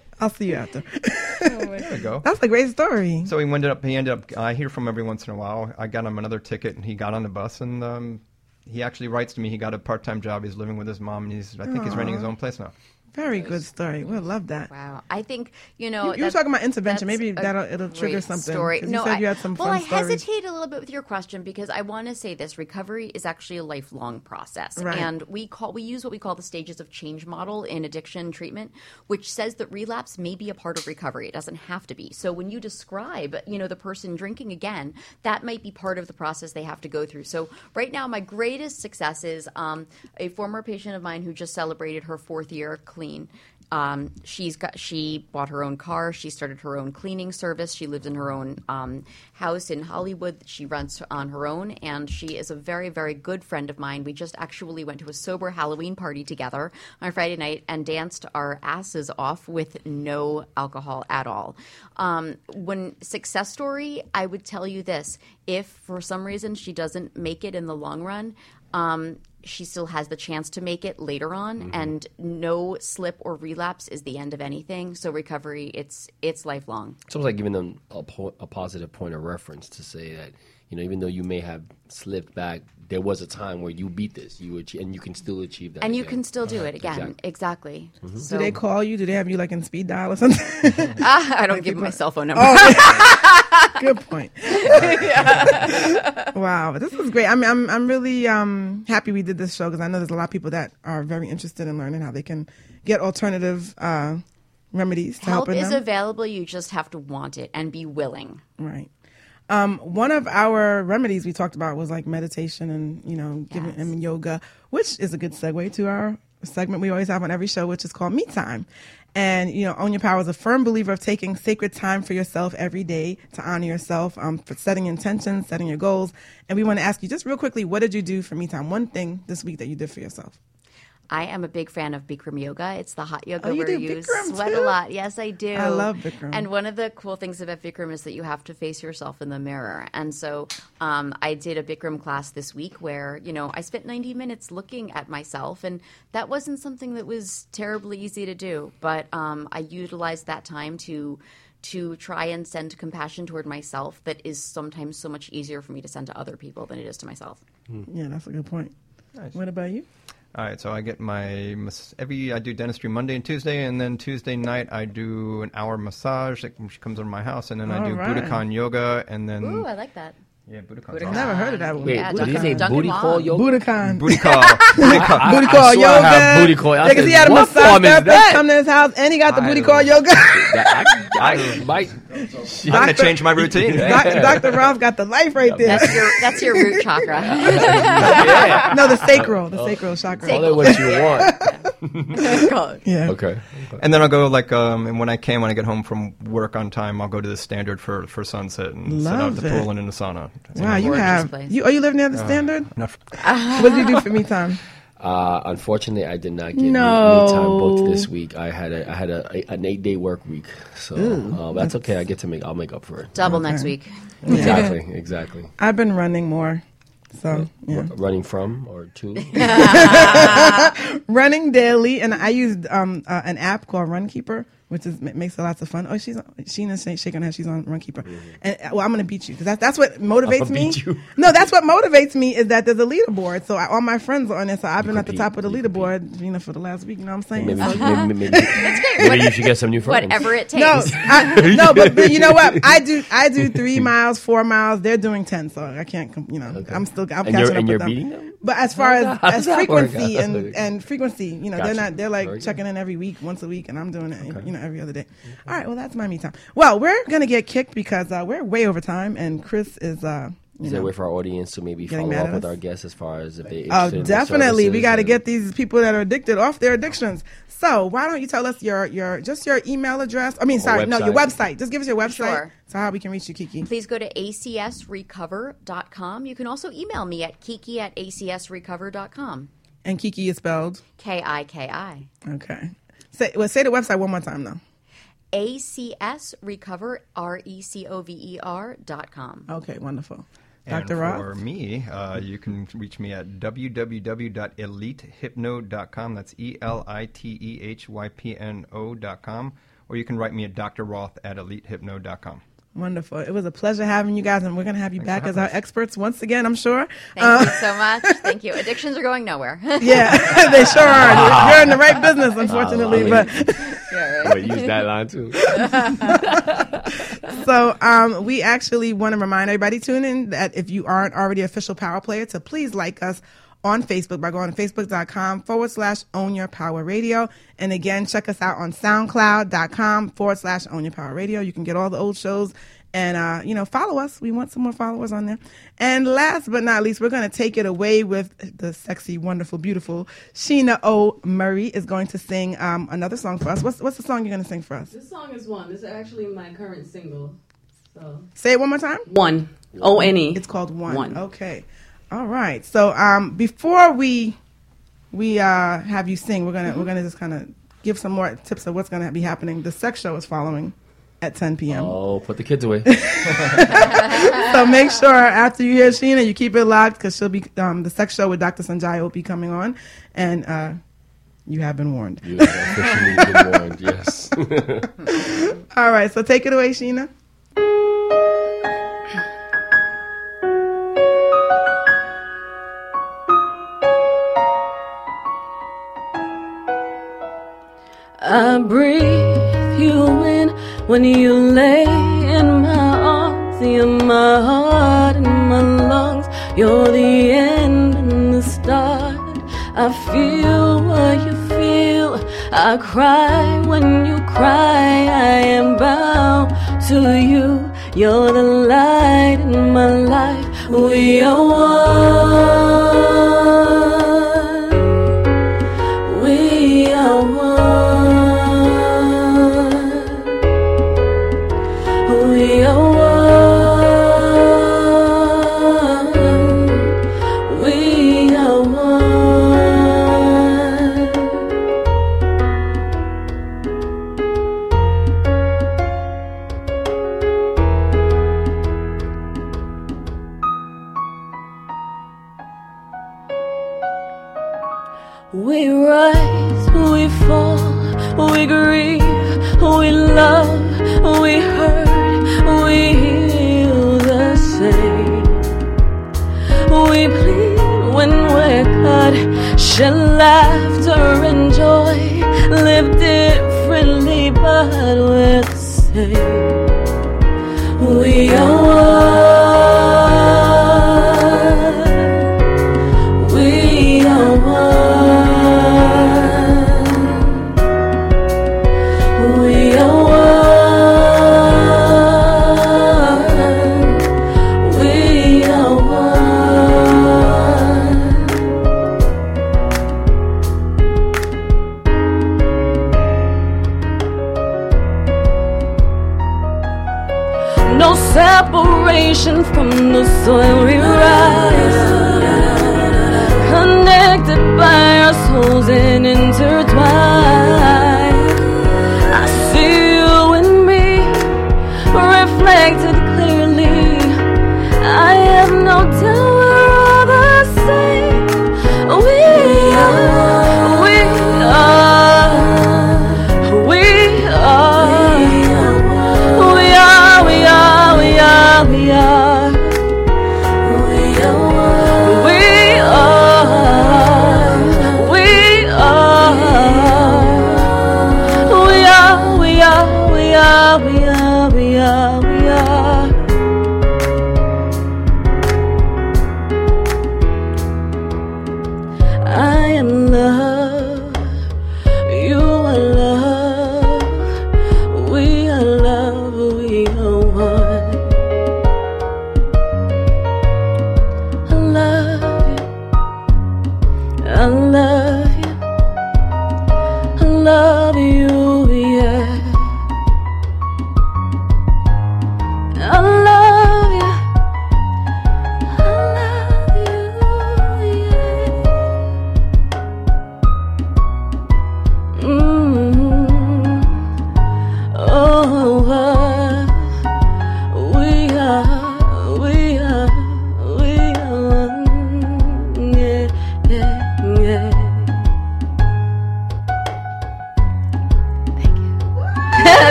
F: [laughs]
B: I'll see you after. [laughs]
F: There we go.
B: That's a great story.
F: So he ended up. He ended up. I hear from him every once in a while. I got him another ticket, and he got on the bus, and um, he actually writes to me. He got a part-time job. He's living with his mom, and he's. I think he's renting his own place now.
B: Very good story. We'll love that.
E: Wow. I think, you know.
B: You- you were talking about intervention. Maybe that'll- it'll trigger something,
E: Story.
B: 'cause you said
E: I,
B: you had some
E: well,
B: fun
E: I
B: stories.
E: hesitate a little bit with your question because I want to say this recovery is actually a lifelong process.
B: Right.
E: And we call we use what we call the stages of change model in addiction treatment, which says that relapse may be a part of recovery. It doesn't have to be. So when you describe, you know, the person drinking again, that might be part of the process they have to go through. So right now, my greatest success is um, a former patient of mine who just celebrated her fourth year clean. Um, she's got she bought her own car. She started her own cleaning service. She lives in her own um, house in Hollywood. She runs on her own, and she is a very very good friend of mine. We just actually went to a sober Halloween party together on Friday night and danced our asses off with no alcohol at all. Um, when success story, I would tell you this: if for some reason she doesn't make it in the long run. Um, she still has the chance to make it later on and no slip or relapse is the end of anything. So recovery it's it's lifelong.
C: It's almost like giving them a, po- a positive point of reference to say that you know even though you may have slipped back, there was a time where you beat this, you achieve, and you can still achieve that.
E: and you can still do it again exactly,
C: Mm-hmm.
E: so
B: Do they call you? Do they have you like in speed dial or something? [laughs]
E: Ah, i don't give my cell phone [laughs] number [laughs]
B: Good point. wow, this was great. I mean, I'm I'm really um, happy we did this show because I know there's a lot of people that are very interested in learning how they can get alternative uh, remedies to
E: Help is
B: them.
E: available. You just have to want it and be willing.
B: Right. Um, one of our remedies we talked about was like meditation and you know giving and yoga, which is a good segue to our segment we always have on every show, which is called Me Time. And you know, Own Your Power is a firm believer of taking sacred time for yourself every day to honor yourself, um, for setting intentions, setting your goals. And we want to ask you just real quickly, what did you do for Me Time? One thing this week that you did for yourself.
E: I am a big fan of Bikram yoga. It's the hot yoga
B: Oh, you
E: where you
B: Bikram
E: sweat
B: too?
E: a lot. Yes, I do.
B: I love Bikram.
E: And one of the cool things about Bikram is that you have to face yourself in the mirror. And so um, I did a Bikram class this week where, you know, I spent 90 minutes looking at myself. And that wasn't something that was terribly easy to do. But um, I utilized that time to to try and send compassion toward myself that is sometimes so much easier for me to send to other people than it is to myself.
B: Yeah, that's a good point. What about you?
F: All right, so I get my mas- every I do dentistry Monday and Tuesday, and then Tuesday night I do an hour massage that comes comes over my house, and then I
B: All
F: do
B: right.
F: Budokon yoga, and then
E: Ooh, I like that.
F: Yeah, Budokon.
E: Budokon.
B: Never heard of that one.
C: Wait,
E: Yeah,
C: what did you
E: Duncan-
C: say?
E: Duncan
C: Booty
E: Wong.
C: call yoga?
B: Budokon.
F: Booty call. Booty call.
C: I-
B: booty
C: I
B: call
C: I
B: yoga.
C: have booty call. I
B: Yeah, because he had a massage
C: form is
B: therapist
C: that?
B: come to his house, and he got the
F: I
B: booty call yoga.
C: That- I, I [laughs] might.
F: I'm gonna change my routine.
B: Doc- Dr. Roth got the life right there.
E: That's your that's your root chakra.
C: Yeah. [laughs] [laughs]
B: no, the sacral, the sacral chakra.
C: Call it what you want.
B: Yeah.
C: Okay.
F: And then I'll go like um, and when I can when I get home from work on time, I'll go to the standard for for sunset and sit out
B: Love
F: the
B: it.
F: pool and in the sauna.
B: Wow, you have
E: place.
B: you. Oh, you live near the standard.
F: Enough. [laughs]
B: What did you do for me time? [laughs]
C: Uh, unfortunately, I did not get
B: No.
C: me, me time booked this week. I had a I had a, a an eight day work week, so uh, that's okay. I get to make I'll make up for it.
E: Double next week.
C: Exactly, exactly.
B: I've been running more, so yeah,
C: R- running from or to. [laughs]
B: running daily, and I used um uh, an app called Runkeeper, which is makes it lots of fun. Oh, she's Sheena's shaking her head. She's on Runkeeper, and uh, well, I'm gonna beat you because that's that's what motivates
C: I'ma
B: me.
C: you. [laughs]
B: No, that's what motivates me is that there's a leaderboard. So I, all my friends are on it. So I've been at the top of the leaderboard, you know, for the last week. You know what I'm saying?
C: Maybe,
B: So,
C: maybe, maybe, [laughs] maybe you should get some new friends.
E: Whatever it takes.
B: No, I, no, [laughs] but, but you know what? I do I do three miles, four miles. They're doing ten, so I can't. You know, I'm still I'm
C: And
B: catching
C: you're-
B: up
C: and
B: with
C: you're
B: them.
C: beating them?
B: But as far as, as frequency and and frequency, you know,
C: Gotcha.
B: they're not. They're like checking in every week, once a week, and I'm doing it, you know, every other day. All right, well, that's my me time. Well, we're gonna get kicked because uh, we're way over time, and Chris is. Uh, you
C: Is there a way for our audience to maybe follow up with
B: us?
C: our guests as far as if they
B: Oh,
C: interested in the
B: definitely. We got to get these people that are addicted off their addictions. So why don't you tell us your your just your email address? I mean, sorry, no, your
C: website.
B: website. Just give us your website.
E: Sure.
B: So how we can reach you, Kiki.
E: Please go to acsrecover.com. You can also email me at kiki at acsrecover.com.
B: And Kiki is spelled
E: K I K I.
B: okay. Say well, say the website one more time though.
E: ACS R C O V E R R E C O V E R dot com.
B: Okay, wonderful.
F: And
B: Dr. Roth?
F: for me, uh, you can reach me at www.elitehypno.com. That's E L I T E H Y P N O.com. Or you can write me at Dr. Roth at elitehypno.com.
B: Wonderful. It was a pleasure having you guys, and we're going to have you back as our experts once again, I'm sure.
E: Thank you so much. [laughs] Thank you. Addictions are going nowhere. [laughs]
B: Yeah, [laughs] they sure are. You're in the right business, unfortunately.
C: I
B: But
C: But use that line too.
B: so um, we actually want to remind everybody tune in that if you aren't already official power player, to please like us on Facebook by going to facebook.com forward slash own your power radio. And again, check us out on soundcloud.com forward slash own your power radio. You can get all the old shows and, uh, you know, follow us. We want some more followers on there. And last but not least, we're going to take it away with the sexy, wonderful, beautiful Sheena O. Murray is going to sing um, another song for us. What's, what's the song you're going to sing for us?
G: This song is one. This is actually my current single. So
B: Say it one more time.
G: one. O N E.
B: It's called one.
G: One.
B: Okay. All right. So um, before we we uh, have you sing, we're gonna we're gonna just kind of give some more tips of what's gonna be happening. The sex show is following at 10 p.m.
C: Oh, put the kids away. [laughs] [laughs]
B: So make sure after you hear Sheena, you keep it locked because she'll be um, the sex show with Dr. Sanjay will be coming on, and uh, you have been warned.
C: You have officially been warned. Yes. [laughs]
B: All right. So take it away, Sheena.
G: I breathe you in when you lay in my arms. In my heart and my lungs. You're the end and the start. I feel what you feel. I cry when you cry. I am bound to you. You're the light in my life. We are one.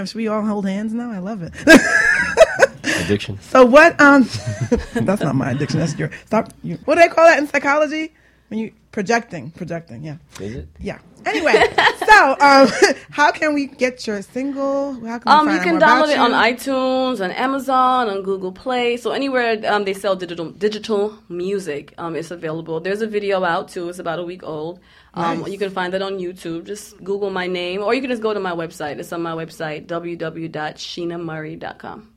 B: Song. Man, should we all hold hands now? I love it. [laughs]
C: Addiction.
B: so what? Um, [laughs] that's not my addiction. That's your stop. You, what do they call that in psychology? When you projecting, projecting. Yeah,
C: Is it?
B: yeah. Anyway, so um, [laughs] how can we get your single? How can
G: Um,
B: find
G: you can download it on iTunes, on Amazon, on Google Play. So anywhere um, they sell digital digital music, um, it's available. There's a video out too. It's about a week old. Um,
B: Nice.
G: You can find it on YouTube. Just Google my name, or you can just go to my website. It's on my website www.sheenamurray.com.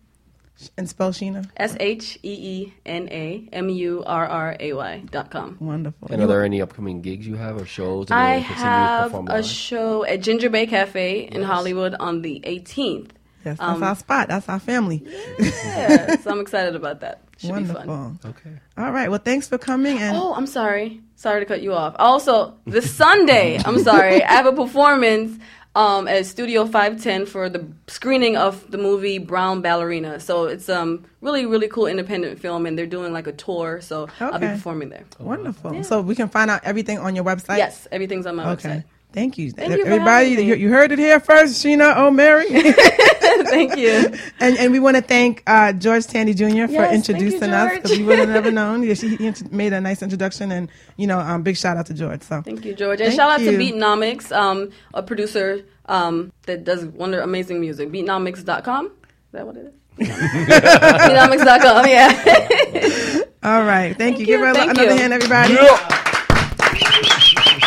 B: and spell Sheena.
G: S H E E N A M U R R A Y dot com.
B: Wonderful.
C: And are there any upcoming gigs you have or shows? that
G: I
C: you'll continue to
G: have a
C: live?
G: show at Ginger Bay Cafe in Hollywood on the 18th.
B: Yes, that's
G: Um,
B: our spot. That's our family.
G: Yeah, [laughs] so I'm excited about that. Should
B: Wonderful.
G: be fun.
C: Okay.
B: All right. Well, thanks for coming. And
G: Oh, I'm sorry. Sorry to cut you off. Also, this [laughs] Sunday, I'm sorry, I have a performance um, at Studio 510 for the screening of the movie Brown Ballerina. So it's um really really cool independent film, and they're doing like a tour. So I'll be performing there.
B: wonderful. So we can find out everything on your website.
G: Yes, everything's on my
B: Okay.
G: website.
B: Thank you,
G: Thank you for
B: everybody.
G: having me.
B: You, you heard it here first, Sheena O. Murray. [laughs] [laughs]
G: Thank you.
B: and and we want to thank uh, George Tandy Jr. for
G: Yes, thank you,
B: introducing us because we would have never [laughs] known. Yeah, she he made a nice introduction, and you know, um, big shout out to George. So
G: Thank you, George. And
B: Thank
G: shout out
B: you.
G: to Beatnomics, um, a producer um, that does wonder amazing music. Beatnomics.com. Is that what it is? Beatnomics.com, yeah.
B: All right. Thank, you.
G: you.
B: Give her
G: Thank
B: another
G: you.
B: hand, everybody.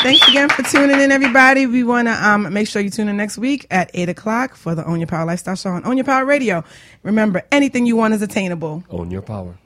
B: Thanks again for tuning in, everybody. We want to um, make sure you tune in next week at 8 o'clock for the Own Your Power Lifestyle Show on Own Your Power Radio. Remember, anything you want is attainable.
C: Own your power.